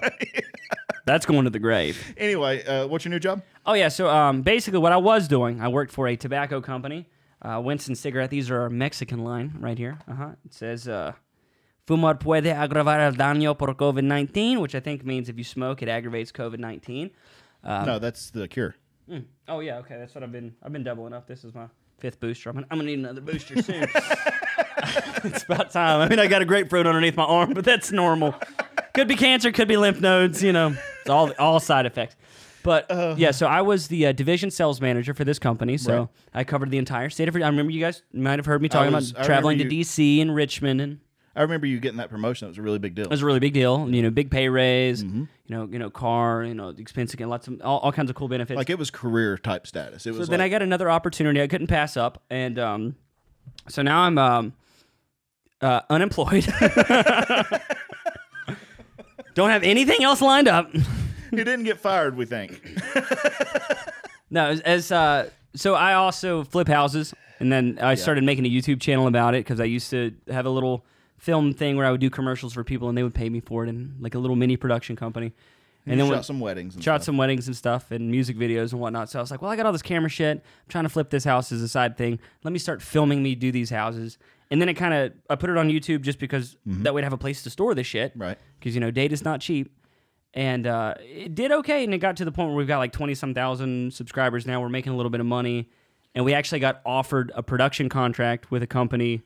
that's going to the grave. Anyway, uh, what's your new job? Oh yeah, so um, basically what I was doing, I worked for a tobacco company, uh, Winston Cigarette. These are our Mexican line right here. Uh huh. It says, uh, "Fumar puede agravar el daño por COVID-19," which I think means if you smoke, it aggravates COVID-19. no, that's the cure. Oh yeah, okay, that's what I've been. I've been doubling up. This is my fifth booster. I'm gonna, I'm gonna need another booster soon. it's about time. I mean, I got a grapefruit underneath my arm, but that's normal. Could be cancer, could be lymph nodes. You know, it's all all side effects. But yeah, so I was the uh, division sales manager for this company. So Right. I covered the entire state of. Virginia. I remember you guys might have heard me talking was- about traveling to D.C. and Richmond and I remember you getting that promotion. It was a really big deal. it was a really big deal. You know, big pay raise. You you know, you know, car, you know, expensive and lots of all, all kinds of cool benefits. Like it was career type status. It so was then I got another opportunity I couldn't pass up, and um, so now I'm um, uh, unemployed. Don't have anything else lined up. you didn't get fired. We think. No, as, as uh, so I also flip houses, and then I started making a YouTube channel about it because I used to have a little film thing where I would do commercials for people, and they would pay me for it, and like a little mini production company. And then shot when- some weddings. And shot stuff. some weddings and stuff and music videos and whatnot. So I was like, well, I got all this camera shit. I'm trying to flip this house as a side thing. Let me start filming me do these houses. And then it kind of, I put it on YouTube just because that way would have a place to store this shit. Mm-hmm. Right. Because, you know, data's not cheap. And uh, it did okay. And it got to the point where we've got like 20 some thousand subscribers now. We're making a little bit of money. And we actually got offered a production contract with a company.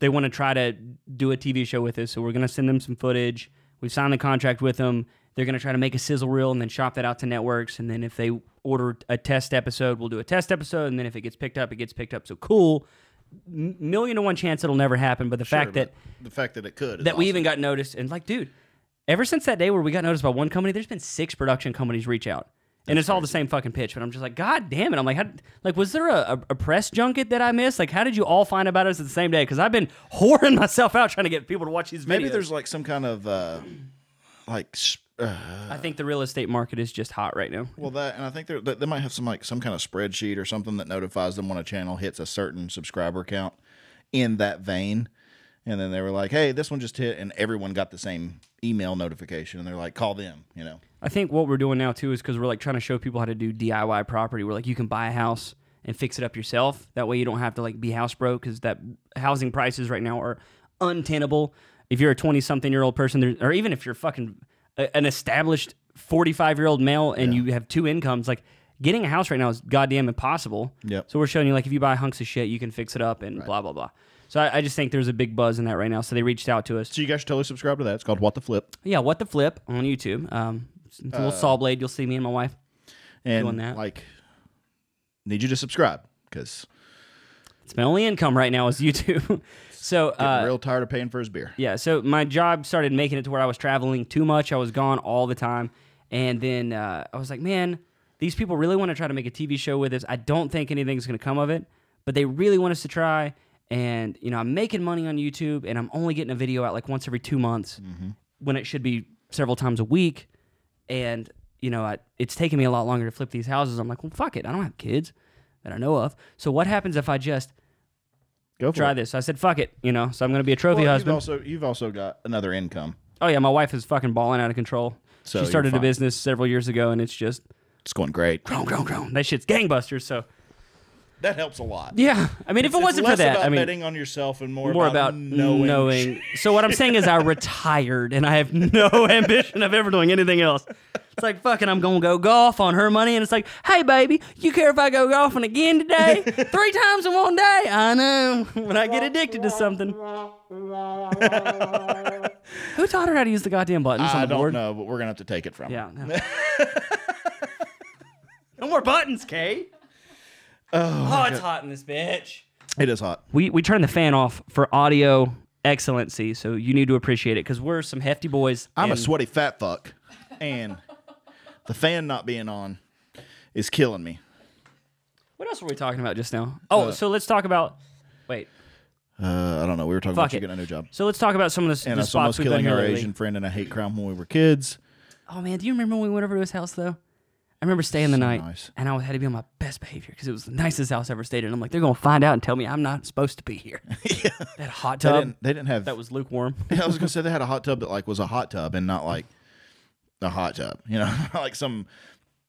They want to try to do a TV show with us. So we're going to send them some footage. We've signed the contract with them. They're going to try to make a sizzle reel and then shop that out to networks. And then if they order a test episode, we'll do a test episode. And then if it gets picked up, it gets picked up. So cool. Million to one chance it'll never happen. But the Sure, fact that the fact that it could that we even got noticed and like, dude, ever since that day where we got noticed by one company, there's been six production companies reach out. and it's all the same fucking pitch, but I'm just like, God damn it! I'm like, how, like, was there a, a, press junket that I missed? Like, how did you all find about us at the same day? Because I've been whoring myself out trying to get people to watch these videos. maybe there's like some kind of uh, like I think the real estate market is just hot right now. well that, and I think they they might have some like some kind of spreadsheet or something that notifies them when a channel hits a certain subscriber count in that vein. And then they were like, "Hey, this one just hit," and everyone got the same email notification. And they're like, "Call them," you know. I think what we're doing now too is because we're like trying to show people how to do DIY property. We're like, you can buy a house and fix it up yourself. That way, you don't have to like be house broke because that housing prices right now are untenable. If you're a 20 something year old person, there, or even if you're fucking a, an established 45 year old male and you have two incomes, like getting a house right now is goddamn impossible. Yep. So we're showing you like if you buy hunks of shit, you can fix it up and blah blah blah. So I, I just think there's a big buzz in that right now. So they reached out to us. So you guys should totally subscribe to that. It's called What the Flip. Yeah, what the flip on YouTube. Um, it's a little saw blade. You'll see me and my wife. And Doing that. like, need you to subscribe because It's my only income right now is YouTube. So uh, real tired of paying for his beer. yeah, so my job started making it to where I was traveling too much. I was gone all the time, and then uh, I was like, man, these people really want to try to make a TV show with us. I don't think anything's going to come of it, but they really want us to try. And you know, I'm making money on YouTube, and I'm only getting a video out like once every two months, when it should be several times a week. And you know, I, it's taking me a lot longer to flip these houses. I'm like, well, fuck it, I don't have kids that I know of. So what happens if I just Go for try it. this. I said, fuck it, you know. So I'm going to be a trophy Well, husband. You've also you've also got another income. oh yeah, my wife is fucking balling out of control. So she you're started a fine. business several years ago, and it's just It's going great. grown, grown, grown. That shit's gangbusters. So That helps a lot. yeah, I mean, if it wasn't for that, about I mean, betting on yourself and more, more about, knowing. So what I'm saying is, I retired, and I have no ambition of ever doing anything else. It's like fucking, I'm gonna go golf on her money, and it's like, hey baby, you care if I go golfing again today, three times in one day? I know. When I get addicted to something. Who taught her how to use the goddamn buttons on I the don't board? know, but we're gonna have to take it from. her. Yeah. No, no more buttons, Kay. Oh, oh it's hot in this bitch. It is hot. We we turned the fan off for audio excellency, so you need to appreciate it because we're some hefty boys. I'm a and- sweaty fat fuck, and the fan not being on is killing me. What else were we talking about just now? Uh, Oh, so let's talk about. Wait. Uh, I don't know. We were talking Fuck about you it. getting a new job, So let's talk about some of the, and the us spots almost we've done killing here our lately. Asian friend in a hate crime when we were kids. Oh man, do you remember when we went over to his house though? I remember staying the night, nice. and I had to be on my best behavior because it was the nicest house I ever stayed in. I'm like, they're gonna find out and tell me I'm not supposed to be here. That hot They tub didn't. They didn't have. that was lukewarm. I was gonna say they had a hot tub that like was a hot tub and not like a hot tub. You know, like some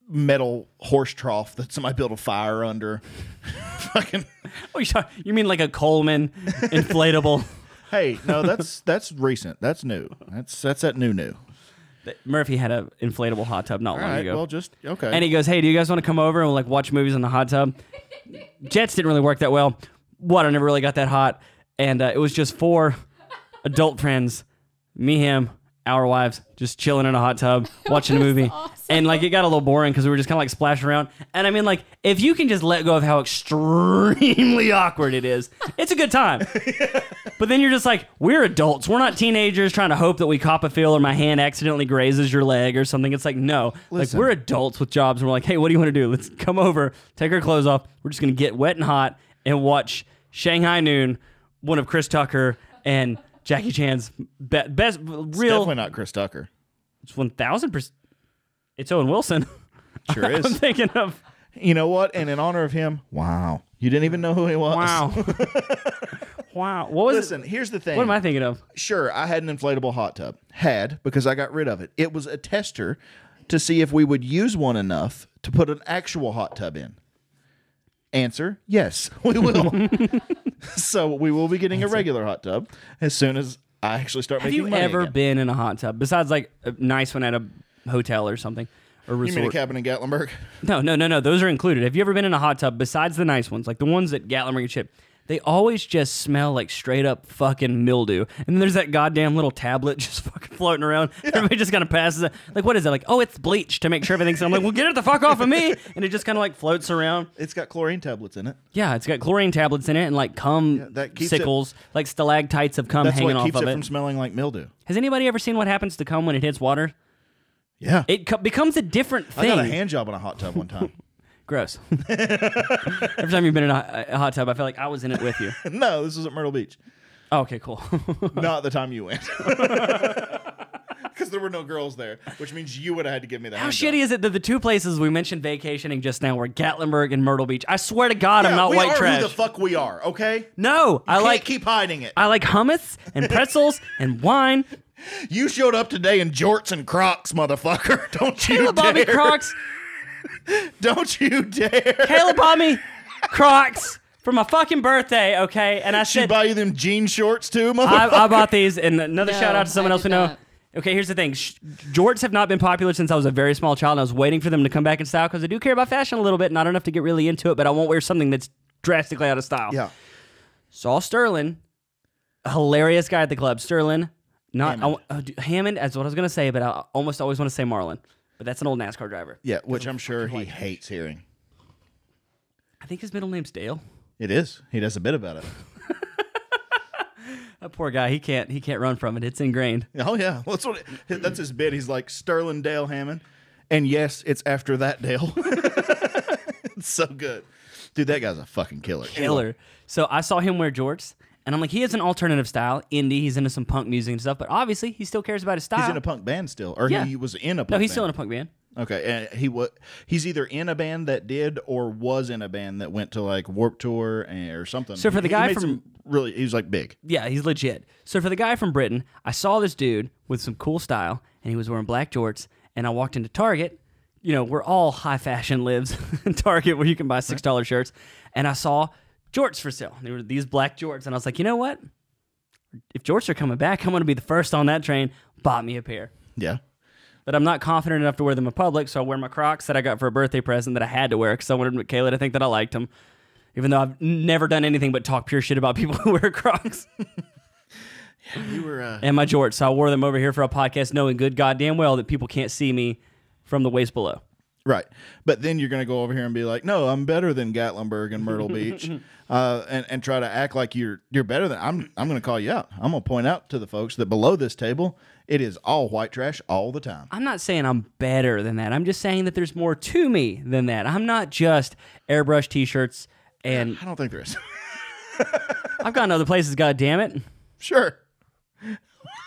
metal horse trough that somebody built a fire under. Fucking. Oh, you, talk- you mean like a Coleman inflatable? Hey, no, that's that's recent. That's new. That's that's that new new. Murphy had an inflatable hot tub not All long right. ago. Well, just okay. and he goes, "Hey, do you guys want to come over and like watch movies in the hot tub?" Jets didn't really work that well. Water never really got that hot, and uh, it was just four adult friends, me, him, our wives just chilling in a hot tub watching a movie. awesome. and like it got a little boring because we were just kind of like splashing around. And i mean like if you can just let go of how extremely awkward it is it's a good time. But then you're just like we're adults. We're not teenagers trying to hope that we cop a feel or my hand accidentally grazes your leg or something. It's like no. Listen. like we're adults with jobs and we're like hey what do you want to do? Let's come over take our clothes off. We're just gonna get wet and hot and watch shanghai noon one of chris tucker and jackie chan's be- best It's real definitely not Chris Tucker. it's one thousand percent. It's Owen Wilson. Sure is. I'm thinking of you know what? And in honor of him, wow. You didn't even know who he was. wow, wow. What was Listen, it? here's the thing. What am I thinking of? Sure, I had an inflatable hot tub. Had because I got rid of it. It was a tester to see if we would use one enough to put an actual hot tub in. Answer: Yes, we will. so we will be getting a regular hot tub as soon as I actually start Have making you money ever again. been in a hot tub besides like a nice one at a hotel or something or You mean a cabin in Gatlinburg? no, no, no, no. Those are included. Have you ever been in a hot tub besides the nice ones, like the ones at Gatlinburg and shit? They always just smell like straight up fucking mildew. And then there's that goddamn little tablet just fucking floating around. Everybody just kind of passes it. Like, what is it? Like, oh, it's bleach to make sure everything's. I'm like, well, get it the fuck off of me. And it just kind of like floats around. It's got chlorine tablets in it. Yeah, it's got chlorine tablets in it and like cum Yeah, that keeps it- sickles, like stalactites of cum That's hanging what off keeps of it it. from smelling like mildew. Has anybody ever seen what happens to cum when it hits water? Yeah. It co- becomes a different I got a hand job in a hot tub one time. Gross. Every time you've been in a, a hot tub, I feel like I was in it with you. no, this was at Myrtle Beach. Oh, okay, cool. Not the time you went. Because there were no girls there, which means you would have had to give me that. How shitty is it that the two places we mentioned vacationing just now were Gatlinburg and Myrtle Beach? I swear to God, I'm not we white are trash. who the fuck we are, okay? no, I Can't like keep hiding it. I like hummus and pretzels and wine. You showed up today in jorts and Crocs, motherfucker. Don't you Kayla dare. Crocs. Don't you dare. Kayla bought me Crocs for my fucking birthday. Okay, and I She said buy you them jean shorts too, motherfucker? I, I bought these, and another No, shout out to someone I else we did know. not. Okay, here's the thing: Sh- jorts have not been popular since I was a very small child. And I was waiting for them to come back in style because I do care about fashion a little bit, not enough to get really into it, but I won't wear something that's drastically out of style. yeah. Saw Sterling, a hilarious guy at the club. Sterling, not Hammond. I, uh, d- Hammond, that's what I was gonna say, but I almost always want to say Marlin. But that's an old NASCAR driver. Yeah, which I'm sure he hates hearing. I think his middle name's Dale. It is. He does a bit about it. That poor guy, he can't he can't run from it. It's ingrained. Oh yeah, well, that's what. It, that's his bit. He's like Sterling Dale Hammond, and yes, it's after that Dale. it's so good, dude. That guy's a fucking killer. killer. So I saw him wear jorts, and I'm like, he has an alternative style. Indie, he's into some punk music and stuff, but obviously he still cares about his style. He's in a punk band still, or Yeah. he was in a. Punk band. no, he's band. still in a punk band. Okay, and he was. He's either in a band that did, or was in a band that went to like Warped Tour and, or something. So for the He guy made from- some really, he was like big. Yeah, he's legit. So for the guy from Britain, I saw this dude with some cool style, and he was wearing black jorts. And I walked into Target, you know, where all high fashion lives, Target, where you can buy six dollar shirts. And I saw jorts for sale. They were these black jorts, and I was like, you know what? If jorts are coming back, I'm going to be the first on that train. Bought me a pair. Yeah, But I'm not confident enough to wear them in public, so I wear my Crocs that I got for a birthday present that I had to wear because I wanted Kayla to think that I liked them. Even though I've never done anything but talk pure shit about people who wear Crocs. you were. Uh, and my jorts. So I wore them over here for a podcast, knowing good goddamn well that people can't see me from the waist below. Right. But then you're going to go over here and be like, no, I'm better than Gatlinburg and Myrtle Beach, uh, and, and try to act like you're you're better than I'm. I'm going to call you out. I'm going to point out to the folks that below this table, it is all white trash all the time. I'm not saying I'm better than that. I'm just saying that there's more to me than that. I'm not just airbrush t-shirts and I don't think there is. I've gone other places, god damn it. sure.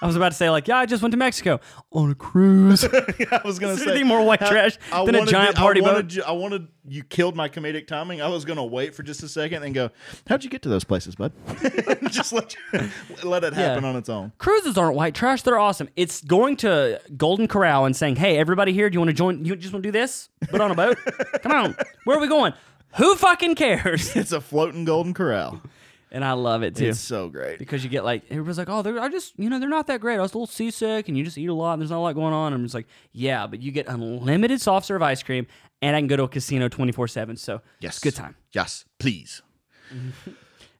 I was about to say like, yeah, I just went to Mexico on a cruise. I was going Is to there say anything more white trash I than a wanted giant to- party I boat? wanted, you- I wanted you killed my comedic timing. I was going to wait for just a second and go, "How'd you get to those places, bud?" just let you, let it happen Yeah. on its own. Cruises aren't white trash. They're awesome. It's going to Golden Corral and saying, "Hey, everybody here, do you want to join? You just want to do this? But on a boat? Come on. Where are we going? Who fucking cares?" It's a floating golden corral. And I love it too. It's so great. because you get like everybody's like, oh, they're I just you know they're not that great. I was a little seasick, and you just eat a lot, and there's not a lot going on. I'm just like, yeah, but you get unlimited soft serve ice cream, and I can go to a casino 24 seven. So Yes, good time. Yes, please.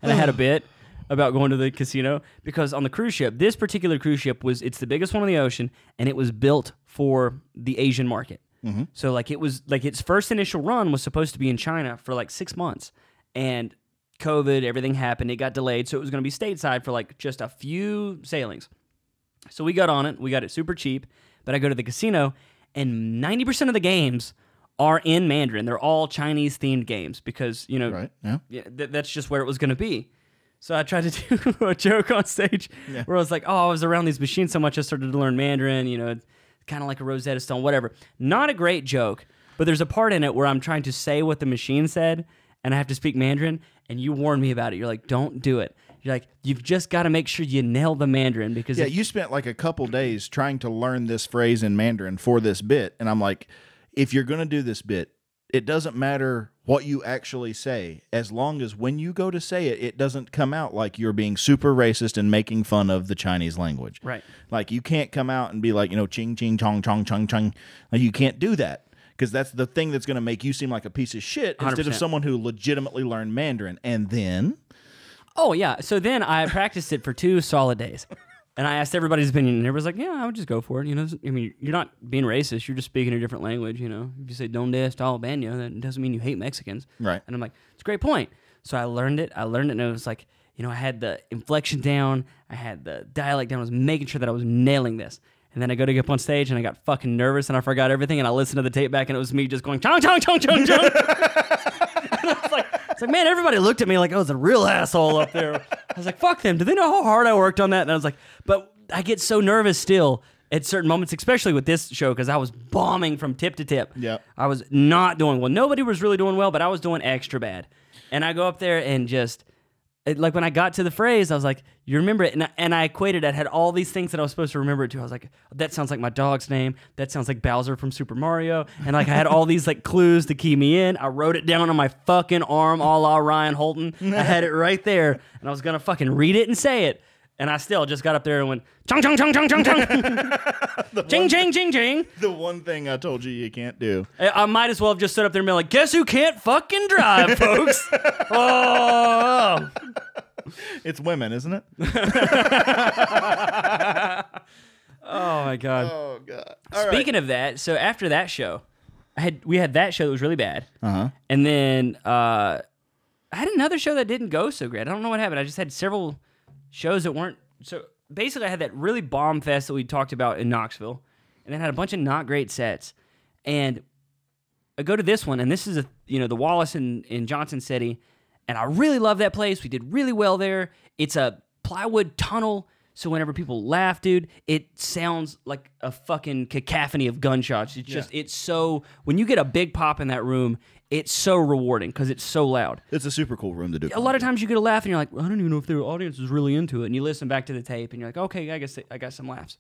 And I had a bit. about going to the casino because on the cruise ship, this particular cruise ship was it's the biggest one on the ocean and it was built for the Asian market. Mm-hmm. So like it was like its first initial run was supposed to be in China for like six months, and COVID, everything happened, it got delayed, so it was going to be stateside for like just a few sailings. So we got on it. We got it super cheap. But I go to the casino, and 90% of the games are in Mandarin. They're all Chinese themed games because, you know, Right. Yeah. yeah, th- that's just where it was going to be. So I tried to do a joke on stage where I was like, oh, I was around these machines so much, I started to learn Mandarin, you know, kind of like a Rosetta Stone, whatever. Not a great joke, but there's a part in it where I'm trying to say what the machine said and I have to speak Mandarin, and you warned me about it. You're like, don't do it. You're like, you've just got to make sure you nail the Mandarin because Yeah, if- you spent like a couple days trying to learn this phrase in Mandarin for this bit, and I'm like, if you're gonna do this bit, it doesn't matter what you actually say, as long as when you go to say it, it doesn't come out like you're being super racist and making fun of the Chinese language. Right. Like you can't come out and be like, you know, ching ching chong chong chong chong. Like you can't do that. Because that's the thing that's going to make you seem like a piece of shit instead of 100%. someone who legitimately learned Mandarin. And then, Oh yeah. So then I practiced it for two solid days, and I asked everybody's opinion, and everybody's like, "Yeah, I would just go for it." You know, I mean, you're not being racist. You're just speaking a different language. You know, if you say "Donde está baño," that doesn't mean you hate Mexicans. Right. And I'm like, "It's a great point." So I learned it. I learned it, and it was like, you know, I had the inflection down. I had the dialect down. I was making sure that I was nailing this. And then I go to get up on stage, and I got fucking nervous, and I forgot everything. And I listened to the tape back, and it was me just going chong chong chong chong chong. It's like, it's like, man, everybody looked at me like I was a real asshole up there. I was like, fuck them. Do they know how hard I worked on that? And I was like, but I get so nervous still at certain moments, especially with this show, because I was bombing from tip to tip. Yeah. I was not doing well. Nobody was really doing well, but I was doing extra bad. And I go up there and just, it, like when I got to the phrase, I was like, "You remember it?" And I, and I equated. it. had all these things that I was supposed to remember it to. I was like, "That sounds like my dog's name. That sounds like Bowser from Super Mario." And like I had all these like clues to key me in. I wrote it down on my fucking arm, a la Ryan Holton. I had it right there, and I was gonna fucking read it and say it. And I still just got up there and went chung chung chung chung chung chung, ching ching ching ching. the one thing I told you you can't do. I I might as well have just stood up there and been like, "Guess who can't fucking drive, folks?" oh. It's women, isn't it? Oh my god. Oh god. Speaking of that, so after that show, I had we had that show that was really bad, Uh-huh. and then uh, I had another show that didn't go so great. I don't know what happened. I just had several shows that weren't so. Basically, I had that really bomb fest that we talked about in Knoxville, and then had a bunch of not great sets. And I go to this one, and this is a you know the Wallace in in Johnson City, and I really love that place. We did really well there. It's a plywood tunnel, so whenever people laugh, dude, it sounds like a fucking cacophony of gunshots. It's just it's so when you get a big pop in that room, it's so rewarding because it's so loud. It's a super cool room to do. A lot of times you get a laugh and you're like, I don't even know if the audience is really into it. And you listen back to the tape and you're like, okay, I guess I got some laughs.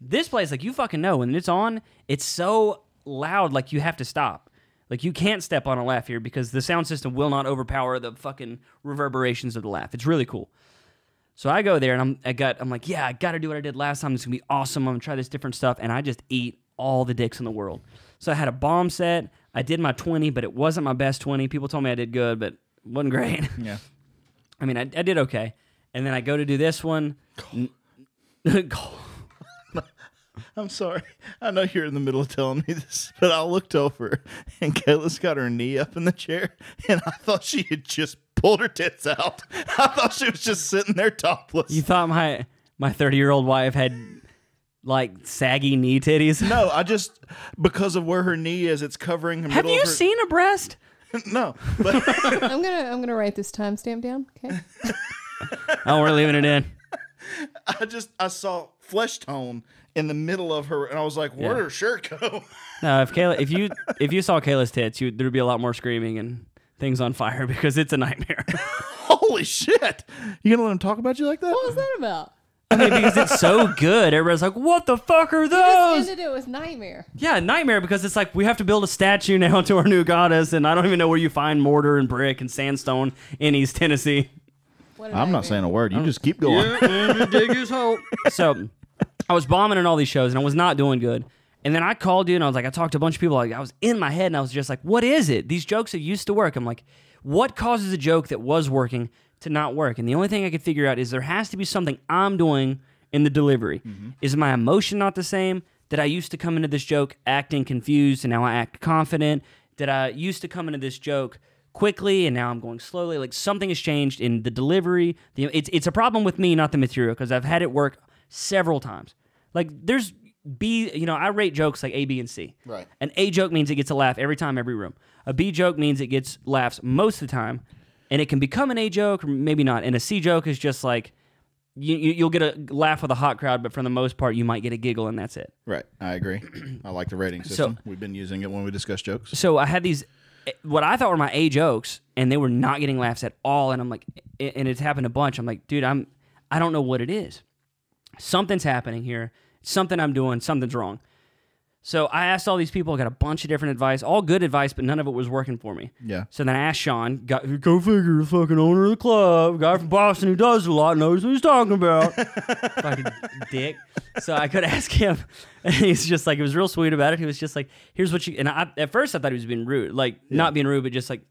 This place, like you fucking know, when it's on, it's so loud, like you have to stop. Like you can't step on a laugh here because the sound system will not overpower the fucking reverberations of the laugh. It's really cool. So I go there and I'm I got I'm like, yeah, I gotta do what I did last time. It's gonna be awesome. I'm gonna try this different stuff. And I just eat all the dicks in the world. So I had a bomb set. I did my 20, but it wasn't my best 20. People told me I did good, but it wasn't great. Yeah. I mean, I, I did okay. And then I go to do this one. I'm sorry. I know you're in the middle of telling me this, but I looked over and Kayla's got her knee up in the chair, and I thought she had just pulled her tits out. I thought she was just sitting there topless. you thought my my 30 year old wife had like saggy knee titties? no, I just because of where her knee is, it's covering the Have you her. seen a breast? no, but I'm gonna I'm gonna write this timestamp down. Okay. Oh, we're leaving it in. I just I saw flesh tone in the middle of her, and I was like, "Where'd Yeah. her shirt go?" No, if Kayla, if you if you saw Kayla's tits, you, there'd be a lot more screaming and things on fire because it's a nightmare. Holy shit! You gonna let him talk about you like that? What was that about? I mean, because it's so good. Everybody's like, "What the fuck are You those?" just ended it with nightmare. Yeah, nightmare because it's like we have to build a statue now to our new goddess, and I don't even know where you find mortar and brick and sandstone in East Tennessee. What a I'm not saying a word. You just keep going. dig his hole. So I was bombing in all these shows, and I was not doing good. And then I called you, and I was like, I talked to a bunch of people. Like I was in my head, and I was just like, "What is it? These jokes that used to work." I'm like, "What causes a joke that was working to not work. And the only thing I could figure out is there has to be something I'm doing in the delivery. Mm-hmm. Is my emotion not the same? Did I used to come into this joke acting confused and now I act confident? Did I used to come into this joke quickly and now I'm going slowly? Like something has changed in the delivery. The, it's it's a problem with me, not the material, because I've had it work several times. Like there's B, you know, I rate jokes like A, B, and C. Right. An A joke means it gets a laugh every time, every room. A B joke means it gets laughs most of the time, and it can become an A joke, or maybe not. And a C joke is just like you, you you'll get a laugh with a hot crowd, but for the most part, you might get a giggle, and that's it. Right. I agree. I like the rating system. We've been using it when we discuss jokes. So I had these eh, what I thought were my A jokes, and they were not getting laughs at all. And I'm like, eh, and it's happened a bunch. I'm like, dude, I'm I don't know what it is. Something's happening here. Something I'm doing. Something's wrong. So I asked all these people, got a bunch of different advice, all good advice, but none of it was working for me. Yeah. So then I asked Sean, got, go figure, the fucking owner of the club, guy from Boston who does a lot, knows what he's talking about. fucking dick. So I could ask him, and he's just like, it was real sweet about it. He was just like, here's what you, and I, at first I thought he was being rude, like not being rude, but just like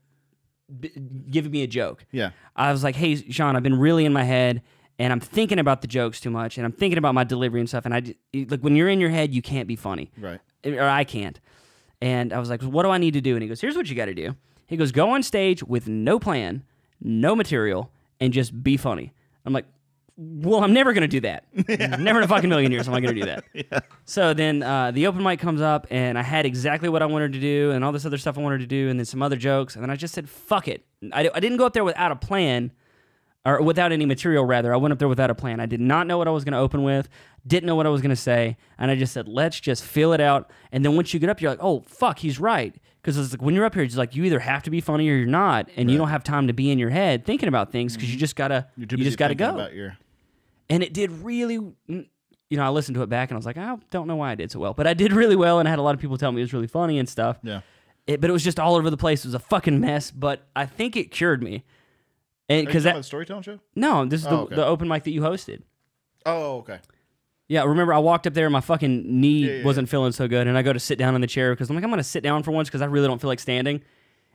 b- giving me a joke. Yeah. I was like, hey, Sean, I've been really in my head and I'm thinking about the jokes too much and I'm thinking about my delivery and stuff. And I like, when you're in your head, you can't be funny. Right. Or I can't. And I was like, what do I need to do? And he goes, here's what you got to do. He goes, go on stage with no plan, no material, and just be funny. I'm like, well, I'm never going to do that. Never in a fucking million years am I going to do that. So then uh, the open mic comes up, and I had exactly what I wanted to do, and all this other stuff I wanted to do, and then some other jokes, and then I just said, "Fuck it." I, I didn't go up there without a plan, or without any material. Rather, I went up there without a plan. I did not know what I was going to open with, didn't know what I was going to say, and I just said, "Let's just feel it out." And then once you get up, you're like, "Oh fuck, he's right." Because it's like when you're up here, it's like you either have to be funny or you're not, and you don't have time to be in your head thinking about things because you just gotta, you just gotta go About your, and it did really mm, you know i listened to it back and i was like i don't know why i did so well but i did really well and i had a lot of people tell me it was really funny and stuff yeah. it, but it was just all over the place it was a fucking mess but i think it cured me and Because that the storytelling show. no this is the, Oh, okay. the open mic that you hosted Oh, okay. yeah remember i walked up there and my fucking knee Yeah, yeah, wasn't feeling so good and i go to sit down in the chair because i'm like i'm gonna sit down for once because i really don't feel like standing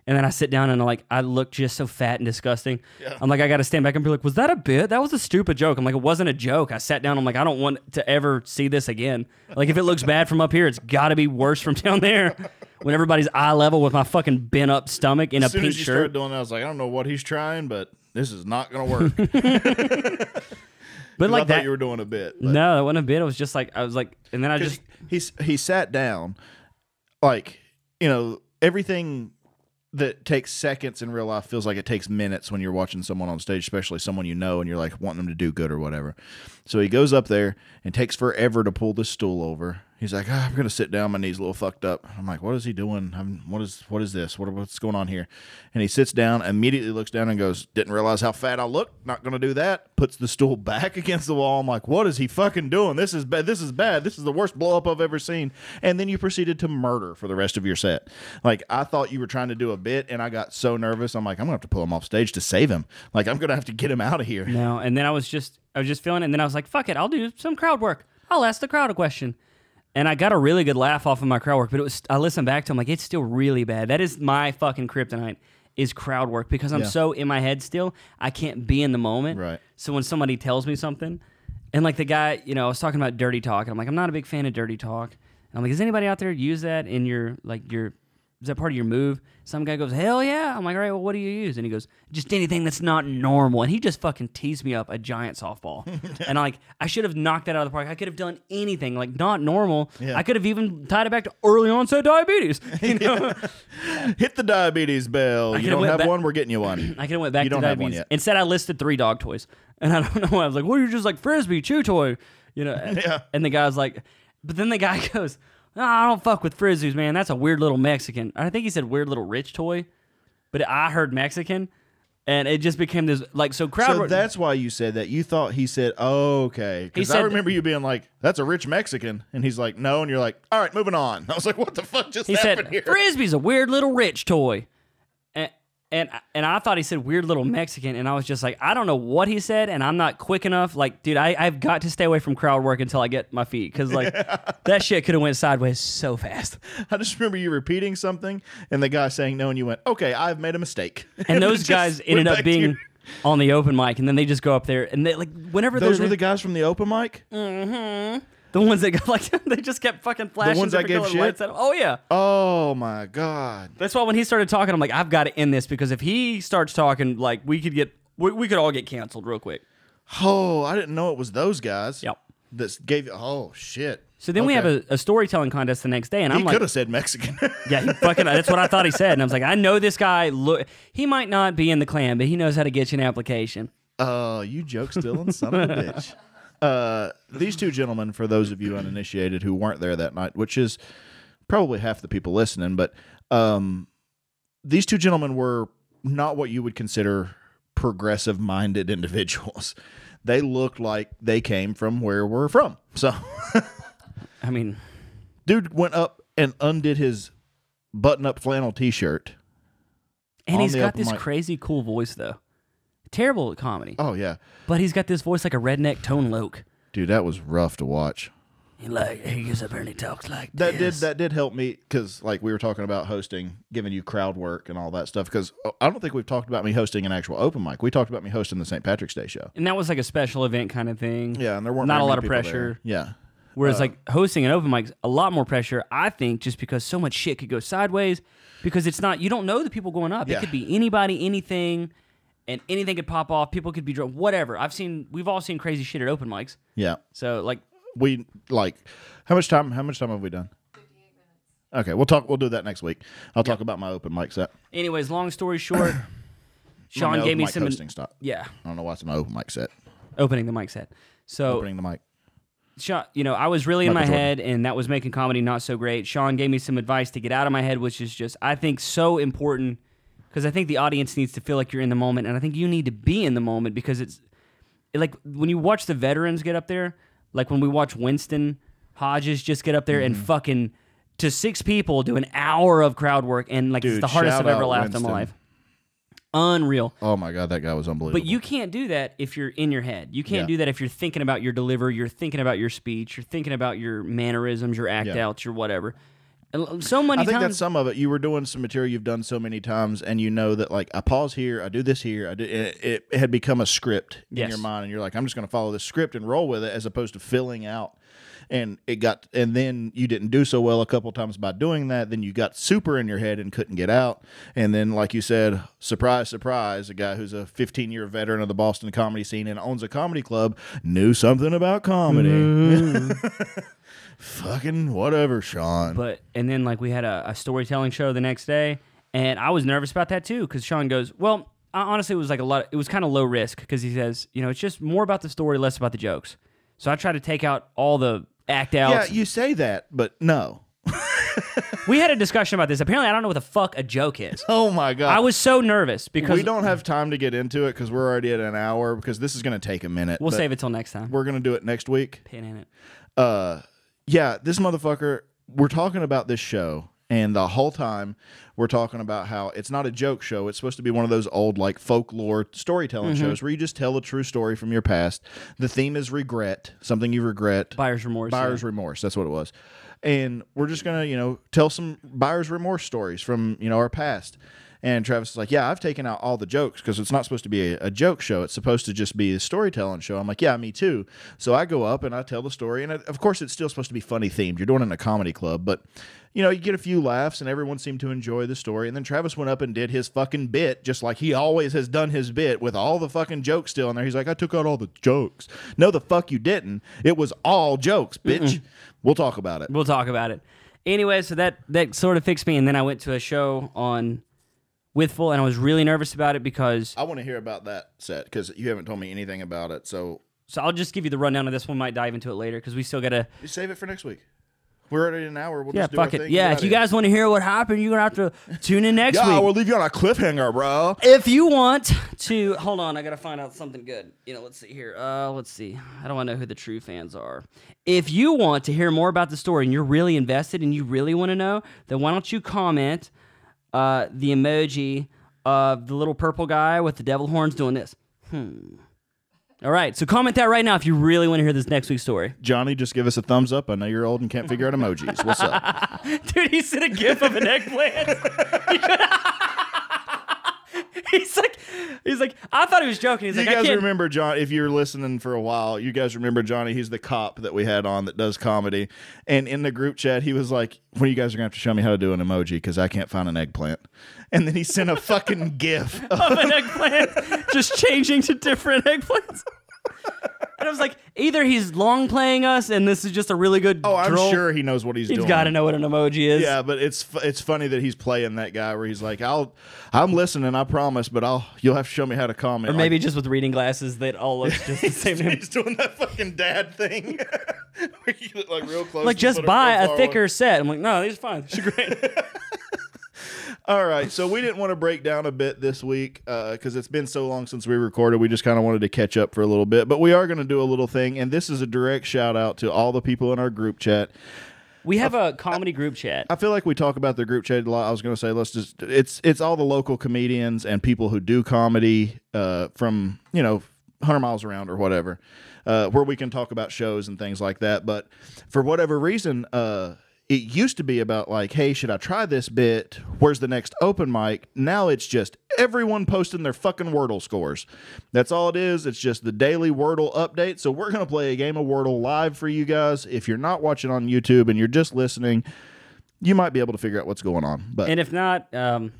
and then I sit down and I'm like I look just so fat and disgusting. I'm like I got to stand back and be like, was that a bit? That was a stupid joke. I'm like, it wasn't a joke. I sat down. I'm like, I don't want to ever see this again. Like if it looks bad from up here, it's got to be worse from down there. When everybody's eye level with my fucking bent up stomach in As a pink shirt. started doing that, I was like, I don't know what he's trying, but this is not going to work. but I like thought that, you were doing a bit. but- no, it wasn't a bit. It was just like I was like, and then I just he's he sat down like you know everything that takes seconds in real life feels like it takes minutes when you're watching someone on stage especially someone you know and you're like wanting them to do good or whatever so he goes up there and takes forever to pull the stool over he's like ah, i'm gonna sit down. My knees a little fucked up. I'm like what is he doing? I'm, what is what is this? What, what's going on here? And he sits down immediately looks down and goes didn't realize how fat i look. Not gonna do that. Puts the stool back against the wall. I'm like what is he fucking doing? This is bad this is bad. This is the worst blow up i've ever seen. And then you proceeded to murder for the rest of your set. Like i thought you were trying to do a bit and i got so nervous. I'm like i'm gonna have to pull him off stage to save him. Like i'm gonna have to get him out of here. No, and then I was just I was just feeling it, and then I was like, fuck it, I'll do some crowd work. I'll ask the crowd a question. And I got a really good laugh off of my crowd work, but it was I listened back to him like it's still really bad. That is my fucking kryptonite is crowd work because I'm Yeah. so in my head still, I can't be in the moment. Right. So when somebody tells me something, and like the guy, you know, I was talking about dirty talk, and I'm like, I'm not a big fan of dirty talk. And I'm like, does anybody out there use that in your like your is that part of your move? Some guy goes, hell yeah. I'm like, all right, well, what do you use? And he goes, just anything that's not normal. And he just fucking teased me up a giant softball. and I'm like, I should have knocked that out of the park. I could have done anything like not normal. Yeah. I could have even tied it back to early onset diabetes. You know? hit the diabetes bell you don't have back- one we're getting you one I could have went back You to don't have one diabetes. yet. Instead, I listed three dog toys, and I don't know why. I was like, "Well, you're just like frisbee, chew toy," you know. Yeah. And the guy was like, but then the guy goes, "No, I don't fuck with frisbees, man. That's a weird little Mexican." I think he said weird little rich toy, but I heard Mexican, and it just became this like so crowd. So that's why you said that. You thought he said, oh, okay. Because I said- remember you being like, that's a rich Mexican. And he's like, no. And you're like, all right, moving on. I was like, what the fuck just he happened said here? frisbee's a weird little rich toy, and. And, I thought he said weird little Mexican, and I was just like, I don't know what he said, and I'm not quick enough. Like, dude, I, I've got to stay away from crowd work until I get my feet, because like that shit could have went sideways so fast. I just remember you repeating something and the guy saying no. And you went, okay, I've made a mistake. And those guys ended up to your- being on the open mic, and then they just go up there and they like whenever Those were the guys from the open mic. Mm-hmm. The ones that got like they just kept fucking flashing The ones that gave shit? lights at 'em. Oh yeah. Oh my god. That's why when he started talking, I'm like, I've got to end this because if he starts talking, like we could get we, we could all get canceled real quick. Oh, I didn't know it was those guys. Yep. That gave. Oh shit. So then we have a, a storytelling contest the next day, and He I'm like, could have said Mexican. yeah, he fucking. That's what I thought he said, and I was like, I know this guy. Look, he might not be in the clan, but he knows how to get you an application. Oh, you joke stealing son of a bitch. Uh, these two gentlemen, for those of you uninitiated who weren't there that night, which is probably half the people listening, but um, these two gentlemen were not what you would consider progressive minded individuals. They looked like they came from where we're from. So, I mean, dude went up and undid his button up flannel t shirt. and he's got this mic. crazy cool voice though. Terrible at comedy, Oh, yeah. but he's got this voice like a redneck Tone Loc. Dude, that was rough to watch. He like he gets up there and he talks like that this. did that did help me because like we were talking about hosting giving you crowd work and all that stuff because uh, i don't think we've talked about me hosting an actual open mic we talked about me hosting the st patrick's day show and that was like a special event kind of thing. yeah and there weren't not very a lot many of there. pressure. yeah Whereas uh, like hosting an open mic, a lot more pressure. I think just because so much shit could go sideways, because it's not you don't know the people going up. Yeah. It could be anybody, anything, and anything could pop off. People could be drunk, whatever. I've seen, we've all seen crazy shit at open mics. yeah So like, we like how much time how much time have we done okay we'll talk we'll do that next week i'll talk about my open mic set anyways, long story short, Sean open gave me mic some, hosting stop yeah, i don't know why it's my open mic set opening the mic set. So opening the mic Sean, you know, I was really in my Michael Jordan. head, and that was making comedy not so great. Sean gave me some advice to get out of my head, which is just, I think, so important because I think the audience needs to feel like you're in the moment, and I think you need to be in the moment because it's like when you watch the veterans get up there, like when we watch Winston Hodges just get up there and Mm-hmm. fucking to six people do an hour of crowd work, and like it's the hardest I've ever laughed in my life. Unreal. oh my god that guy was unbelievable But you can't do that if you're in your head. You can't Yeah. do that if you're thinking about your delivery, you're thinking about your speech, you're thinking about your mannerisms, your act Yeah. outs, your whatever. So many times. I think times. that's some of it. You were doing some material you've done so many times, and you know that like I pause here, I do this here. I do. It, it had become a script in Yes. your mind, and you're like, I'm just going to follow this script and roll with it, as opposed to filling out. And it got, and then you didn't do so well a couple times by doing that. Then you got super in your head and couldn't get out. And then, like you said, surprise, surprise, a guy who's a 15 year veteran of the Boston comedy scene and owns a comedy club knew something about comedy. Mm-hmm. Fucking whatever, Sean. but and then like we had a, a storytelling show the next day, and I was nervous about that too because Sean goes, "Well, I, honestly, it was like a lot. it was kind of low risk because he says, you know, it's just more about the story, less about the jokes. So I try to take out all the act out. yeah, you say that, but no. we had a discussion about this. Apparently, I don't know what the fuck a joke is. Oh my god. I was so nervous because we don't have time to get into it because we're already at an hour because this is going to take a minute. We'll save it till next time. We're going to do it next week. Pin in it. Uh, yeah, this motherfucker. We're talking about this show, and the whole time we're talking about how it's not a joke show. It's supposed to be one of those old like folklore storytelling Mm-hmm. shows where you just tell a true story from your past. The theme is regret, something you regret. Buyer's remorse. buyer's remorse. That's what it was. And we're just gonna, you know, tell some buyer's remorse stories from you know our past. And Travis is like, yeah, I've taken out all the jokes because it's not supposed to be a, a joke show. It's supposed to just be a storytelling show. I'm like, yeah, me too. So I go up and I tell the story, and it, of course, it's still supposed to be funny themed. You're doing it in a comedy club, but you know, you get a few laughs, and everyone seemed to enjoy the story. And then Travis went up and did his fucking bit, just like he always has done his bit, with all the fucking jokes still in there. He's like, I took out all the jokes. No, the fuck you didn't. It was all jokes, bitch. We'll talk about it. We'll talk about it. Anyway, so that that sort of fixed me, and then I went to a show on Withful, and I was really nervous about it because. I want to hear about that set because you haven't told me anything about it. So So I'll just give you the rundown of this one. Might dive into it later because we still gotta. you save it for next week. We're already an hour. We'll Yeah, just do our fuck it. thing, Yeah, if you guys want to hear what happened, you're gonna have to tune in next yeah, week. we'll leave you on a cliffhanger, bro. if you want to hold on i gotta find out something good you know let's see here uh let's see i don't want to know who the true fans are if you want to hear more about the story and you're really invested and you really want to know then why don't you comment uh the emoji of the little purple guy with the devil horns doing this hmm all right so comment that right now if you really want to hear this next week's story Johnny, just give us a thumbs up. I know you're old and can't figure out emojis. What's up? dude he sent a gif of an eggplant he's like he's like I thought he was joking. He's you like, I guys can't. remember John? If you're listening for a while, you guys remember Johnny? He's the cop that we had on that does comedy. And in the group chat, he was like, "When you guys are gonna have to show me how to do an emoji because I can't find an eggplant." And then he sent a fucking gif. of an eggplant, just changing to different eggplants. And I was like, either he's long playing us, and this is just a really good. Oh, I'm sure he knows what he's, he's doing. He's got to know what an emoji is. Yeah, but it's it's funny that he's playing that guy where he's like, "I'll, I'm listening, I promise, but I'll you'll have to show me how to comment." Or maybe just with reading glasses that all looks just the same. Like, he's doing that fucking dad thing, where you get like real close. like just buy a thicker set. I'm like, no, these are fine. These are great. All right, so we didn't want to break down a bit this week because it's been so long since we recorded. We just kind of wanted to catch up for a little bit, but we are going to do a little thing, and this is a direct shout out to all the people in our group chat. we have a comedy group chat. I feel like we talk about the group chat a lot. I was going to say let's just it's it's all the local comedians and people who do comedy uh, from you know 100 miles around or whatever, uh, where we can talk about shows and things like that. But for whatever reason, uh, it used to be about like, hey, should I try this bit? Where's the next open mic? Now it's just everyone posting their fucking Wordle scores. That's all it is. It's just the daily Wordle update. So we're gonna play a game of Wordle live for you guys. If you're not watching on YouTube and you're just listening you might be able to figure out what's going on. But And if not, um,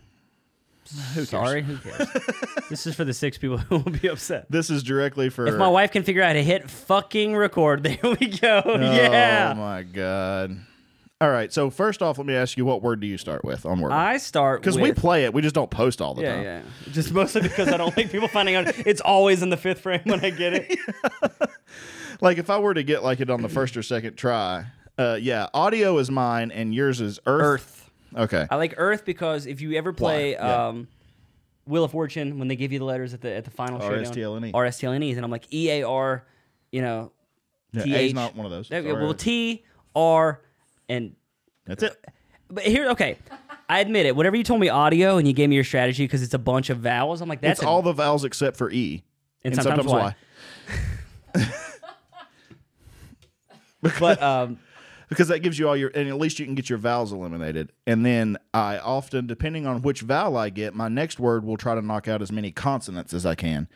sorry, who cares? this is for the six people who will be upset. this is directly for If my wife can figure out how to hit fucking record, there we go. Oh yeah. Oh my god. All right. So first off, let me ask you, what word do you start with on Wordle? I start Because we with- play it, we just don't post all the Yeah, time. yeah. Just mostly because I don't like people finding out. It's always in the fifth frame when I get it. Like if I were to get like it on the first or second try, uh, yeah, audio is mine and yours is Earth. Earth. Okay. I like Earth because if you ever play Why? Yeah. um, Wheel of Fortune, when they give you the letters at the at the final showdown, RSTLNE. RSTLNEs, and I'm like E A R, you know, Yeah, T A's H. not one of those. Well, T R and That's it. but here, okay. I admit it. Whenever you told me audio and you gave me your strategy because it's a bunch of vowels, I'm like, that's It's a- all the vowels except for E. And sometimes Y. But um, because that gives you all your and at least you can get your vowels eliminated and then i often depending on which vowel i get my next word will try to knock out as many consonants as i can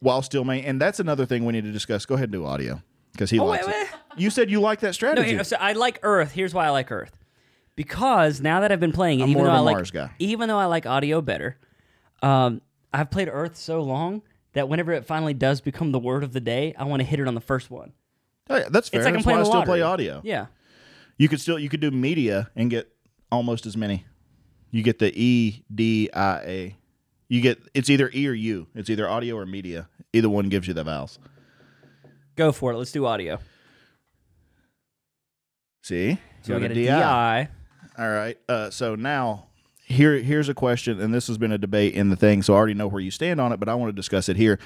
while still main and that's another thing we need to discuss go ahead and do audio because he Oh, likes wait, it wait. You said you like that strategy. no, so I like Earth. Here's why I like Earth. Because now that I've been playing it, I'm even more though of I a like Mars guy. even though I like audio better, um, I've played Earth so long that whenever it finally does become the word of the day, I want to hit it on the first one. Oh, yeah, that's fair It's like I'm that's why playing i the still play audio Yeah. you could still you could do media and get almost as many you get the e d i a you get it's either e or u it's either audio or media either one gives you the vowels Go for it. Let's do audio. See So we Got get a DI. All right. Uh, so now here here's a question, and this has been a debate in the thing, so I already know where you stand on it, but I want to discuss it here.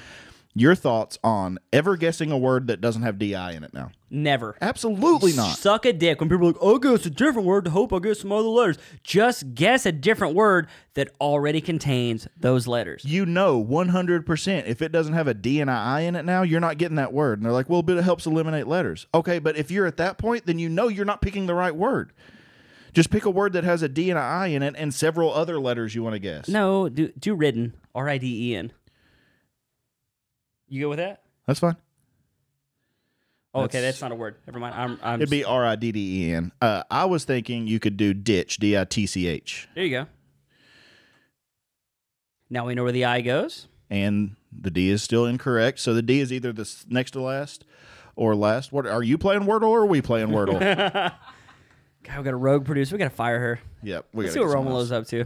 Your thoughts on ever guessing a word that doesn't have di in it now? Never. Absolutely not. Suck a dick when people are like, oh, I'll guess a different word to hope I get some other letters. Just guess a different word that already contains those letters. You know 100% if it doesn't have a D and a I in it now, you're not getting that word. And they're like, well, but it helps eliminate letters. Okay, but if you're at that point, then you know you're not picking the right word. Just pick a word that has a D and a I in it and several other letters you want to guess. No, do do ridden. R I D E N. You go with that? That's fine. Oh, okay, That's- not a word. Never mind. I'm. I'm It'd be R I D D E N. Uh, I was thinking you could do ditch, D I T C H. there. You go. Now we know where the I goes. and the D is still incorrect. So the D is either the s- next to last or last. What are you playing Wordle or are we playing Wordle? God, we got a rogue producer. We got to fire her. yep. We Let's gotta see what get someone Romulo's up to.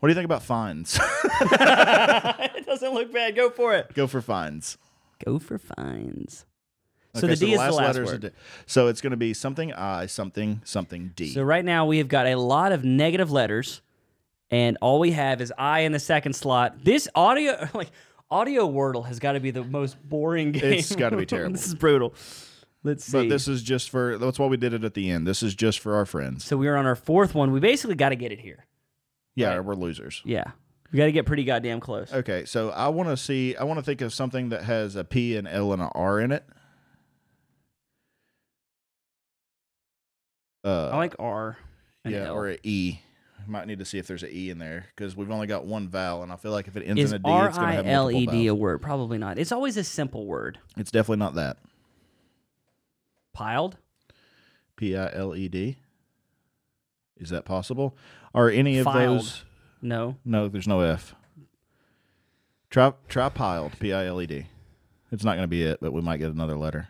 What do you think about fines? it doesn't look bad. Go for it. Go for fines. Go for fines. So Okay, the D is the last letter's a word. D. So it's going to be something I, something, something D. So right now we have got a lot of negative letters, and all we have is I in the second slot. This audio, like audio Wordle, has got to be the most boring game. It's gotta be terrible. this is brutal. Let's see. but this is just for, that's why we did it at the end. This is just for our friends. so we are on our fourth one. We basically got to get it here. Yeah, right. we're losers. Yeah, we got to get pretty goddamn close. Okay, so I want to see, I want to think of something that has a P, and L, and an R in it. Uh, I like R. and yeah, L. or an E. Might need to see if there's an e in there because we've only got one vowel, and I feel like if it ends Is in a d, it's gonna I have L multiple E D a vowels. word? Probably not. It's always a simple word. It's definitely not that. Piled. P i l e d. Is that possible? Are any of Filed. those? No. No, there's no f. Try try piled. P i l e d. It's not going to be it, but we might get another letter.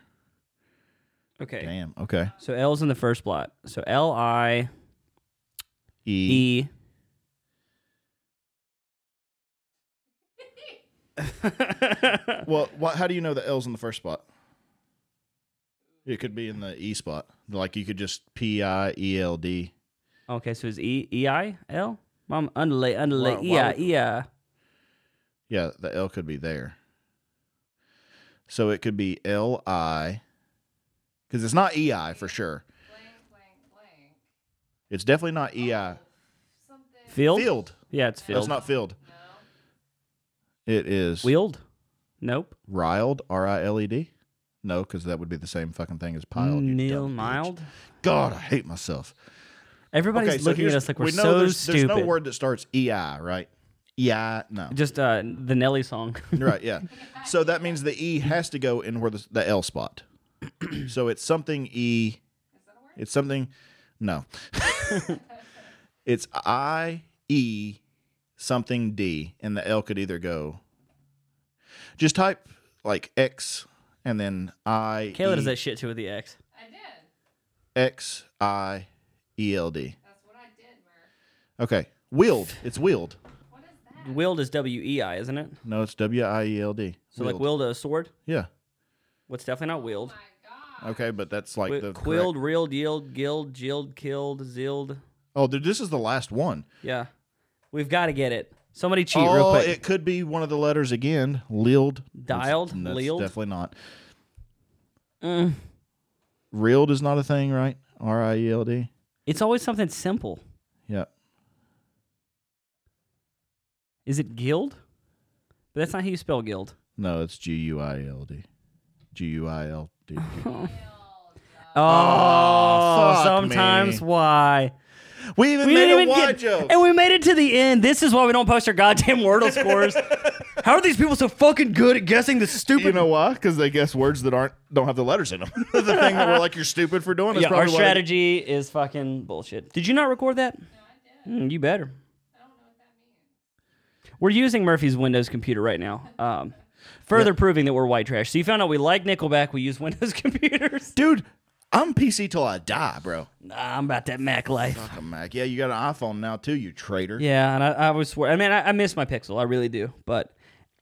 Okay. Damn. Okay. So L's in the first blot. So L I E. E. Well, what, how do you know the L's in the first spot? It could be in the E spot. Like you could just P I E L D. Okay, so is E E I L. Mom, underlay, underlay, Why- E why I would- I. Yeah, the L could be there. So it could be L I, because it's not E I for sure. Blank, blank, blank. It's definitely not E I. Oh, field. Field. Yeah, it's field. That's not field. It is wheeled. Nope. riled. R I L E D. No, because that would be the same fucking thing as piled. Neil dumb bitch. mild. God, I hate myself. Everybody's okay, so looking at us like we're we know so there's, stupid. There's no word that starts E I, right? Yeah, no. Just uh, the Nelly song. right, yeah. So that means the E has to go in where the, the L spot. so it's something E. Is that a word? It's something. No. it's I E something D, and the L could either go. Just type like X and then I. Kayla does that shit too with the X. X I E L D. That's what I did, Murph. Okay. Wheeled. It's wheeled. What is that? Willed is W E I, isn't it? No, it's W I E L D. So like wield a sword. Yeah. What's definitely not willed. Okay, but that's like Wi- the Quilled, correct- reeled, yield, gilled, jilled, killed, zilled. Oh, dude, this is the last one. Yeah, we've got to get it. Somebody cheat real oh, quick. it could be one of the letters again. Lilled. Dialed? That's, that's Lealed? definitely not. Mm. Reeled is not a thing, right? R I E L D. It's always something simple. Yeah. Is it guild? But that's not how you spell guild. No, it's G U I L D. G U I L D. Oh, oh fuck sometimes me. why? We even We made didn't a even get, joke. and we made it to the end. This is why we don't post our goddamn Wordle scores. How are these people so fucking good at guessing the stupid? You know why? Because they guess words that aren't don't have the letters in them. the thing that we're like, you're stupid for doing. Is yeah, our probably why strategy is fucking bullshit. Did you not record that? No, I did. you better. I don't know what that means. We're using Murphy's Windows computer right now. Um, further proving that we're white trash. So you found out we like Nickelback. We use Windows computers. dude. I'm PC till I die, bro. Nah, I'm about that Mac life. Fucking Mac. Yeah, you got an iPhone now too, you traitor. Yeah, and I, I was swear. I mean, I, I miss my Pixel. I really do. But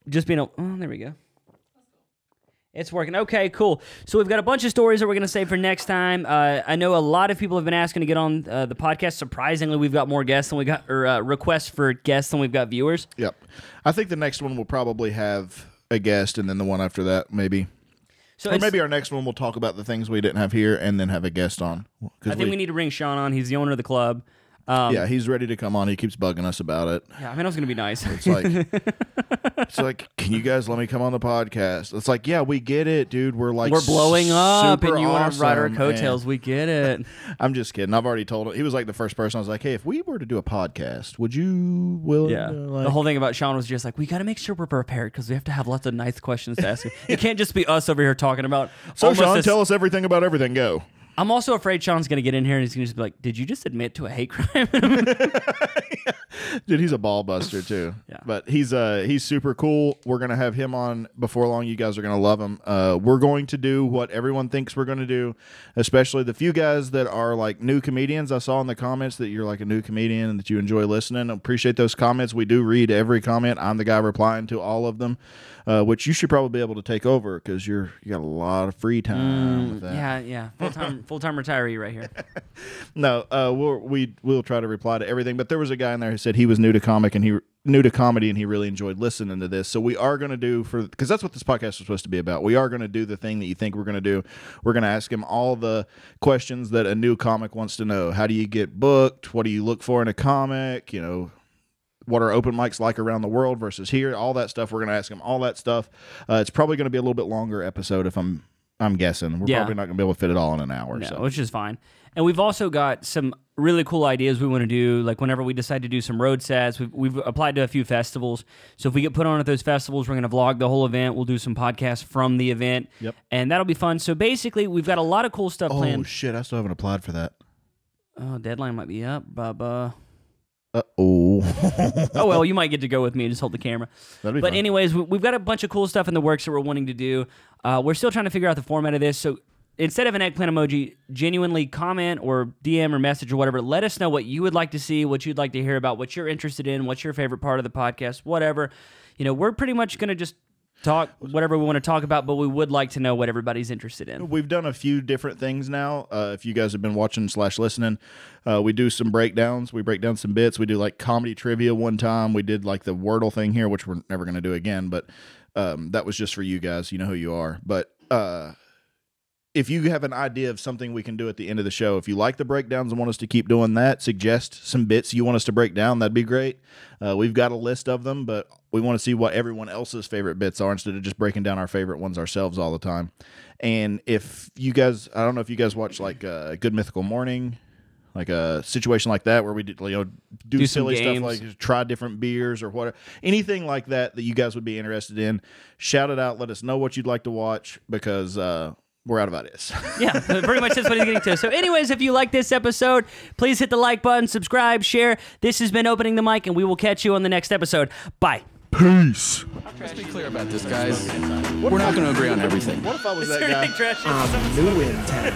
just being a oh, there we go. It's working. Okay, cool. So we've got a bunch of stories that we're gonna save for next time. Uh, I know a lot of people have been asking to get on uh, the podcast. Surprisingly, we've got more guests than we got, or uh, requests for guests than we've got viewers. Yep. I think the next one will probably have a guest, and then the one after that, maybe. So Or maybe our next one will talk about the things we didn't have here, and then have a guest on. I think we, need to bring Sean on. He's the owner of the club. Um, Yeah, he's ready to come on. He keeps bugging us about it. yeah, I mean, it was gonna be nice. It's like, it's like, can you guys let me come on the podcast? It's like, yeah, we get it, dude. We're like, We're blowing up, and you want to ride our coattails. and- We get it. I'm just kidding. I've already told him. He was like the first person. I was like, hey, if we were to do a podcast, would you willing Yeah. to like? the whole thing about Sean was just like, we got to make sure we're prepared because we have to have lots of nice questions to ask you. it can't just be us over here talking about. so, Sean, this- tell us everything about everything. Go. I'm also afraid Sean's going to get in here and he's going to just be like, did you just admit to a hate crime? Dude, he's a ball buster too. Yeah. But he's uh he's super cool. We're gonna have him on before long. You guys are gonna love him. Uh we're going to do what everyone thinks we're gonna do, especially the few guys that are like new comedians. I saw in the comments that you're like a new comedian and that you enjoy listening. I appreciate those comments. We do read every comment. I'm the guy replying to all of them. Uh, which you should probably be able to take over because you're you got a lot of free time with that. Mm, yeah, yeah. Full time, full time retiree right here. No, uh, we'll we will try to reply to everything. But there was a guy in there who said he was new to comic and he new to comedy and he really enjoyed listening to this. So we are going to do for because that's what this podcast is supposed to be about. We are going to do the thing that you think we're going to do. We're going to ask him all the questions that a new comic wants to know. How do you get booked? What do you look for in a comic? You know, what are open mics like around the world versus here? All that stuff. We're going to ask him all that stuff. Uh, it's probably going to be a little bit longer episode if I'm I'm guessing we're Yeah. probably not going to be able to fit it all in an hour. No, so. which is fine. And we've also got some really cool ideas we want to do. Like whenever we decide to do some road sets, we've, we've applied to a few festivals. So if we get put on at those festivals, we're going to vlog the whole event. We'll do some podcasts from the event. Yep. And that'll be fun. So basically, we've got a lot of cool stuff Oh planned. shit! I still haven't applied for that. Oh, deadline might be up, Bubba. Uh oh. oh well, you might get to go with me and just hold the camera. That'd be But fun. anyways, we, we've got a bunch of cool stuff in the works that we're wanting to do. Uh, we're still trying to figure out the format of this. So instead of an eggplant emoji, genuinely comment or DM or message or whatever. Let us know what you would like to see, what you'd like to hear about, what you're interested in, what's your favorite part of the podcast, whatever. You know, we're pretty much going to just talk whatever we want to talk about, but we would like to know what everybody's interested in. We've done a few different things now. Uh, if you guys have been watching slash listening, uh, we do some breakdowns. We break down some bits. We do like comedy trivia one time. We did like the Wordle thing here, which we're never going to do again. But um, that was just for you guys. You know who you are. But uh, if you have an idea of something we can do at the end of the show, if you like the breakdowns and want us to keep doing that, suggest some bits you want us to break down. That'd be great. Uh, we've got a list of them, but we want to see what everyone else's favorite bits are instead of just breaking down our favorite ones ourselves all the time. And if you guys, I don't know if you guys watch like uh, Good Mythical Morning, like a situation like that where we do, you know do, Do silly stuff like try different beers or whatever, anything like that that you guys would be interested in. Shout it out. Let us know what you'd like to watch because uh, we're out of ideas. yeah, pretty much that's what he's getting to. So, anyways, if you like this episode, please hit the like button, subscribe, share. This has been Opening the Mic, and we will catch you on the next episode. Bye. Peace. Let's be clear about this, guys. We're not going to agree on everything. What if I was that guy? New in town.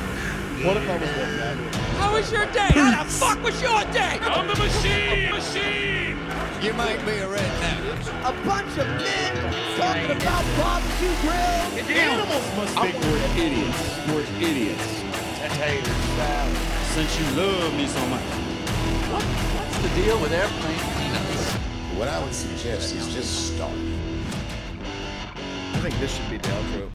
What if I was that guy? How was your day? How the fuck was your day? I'm the machine. Machine. You might be a redneck. A bunch of men talking about barbecue grills. Animals must think we're idiots. We're idiots. Since you love me so much. What's the deal with airplane peanuts? What I would suggest is just start. I think this should be the outro.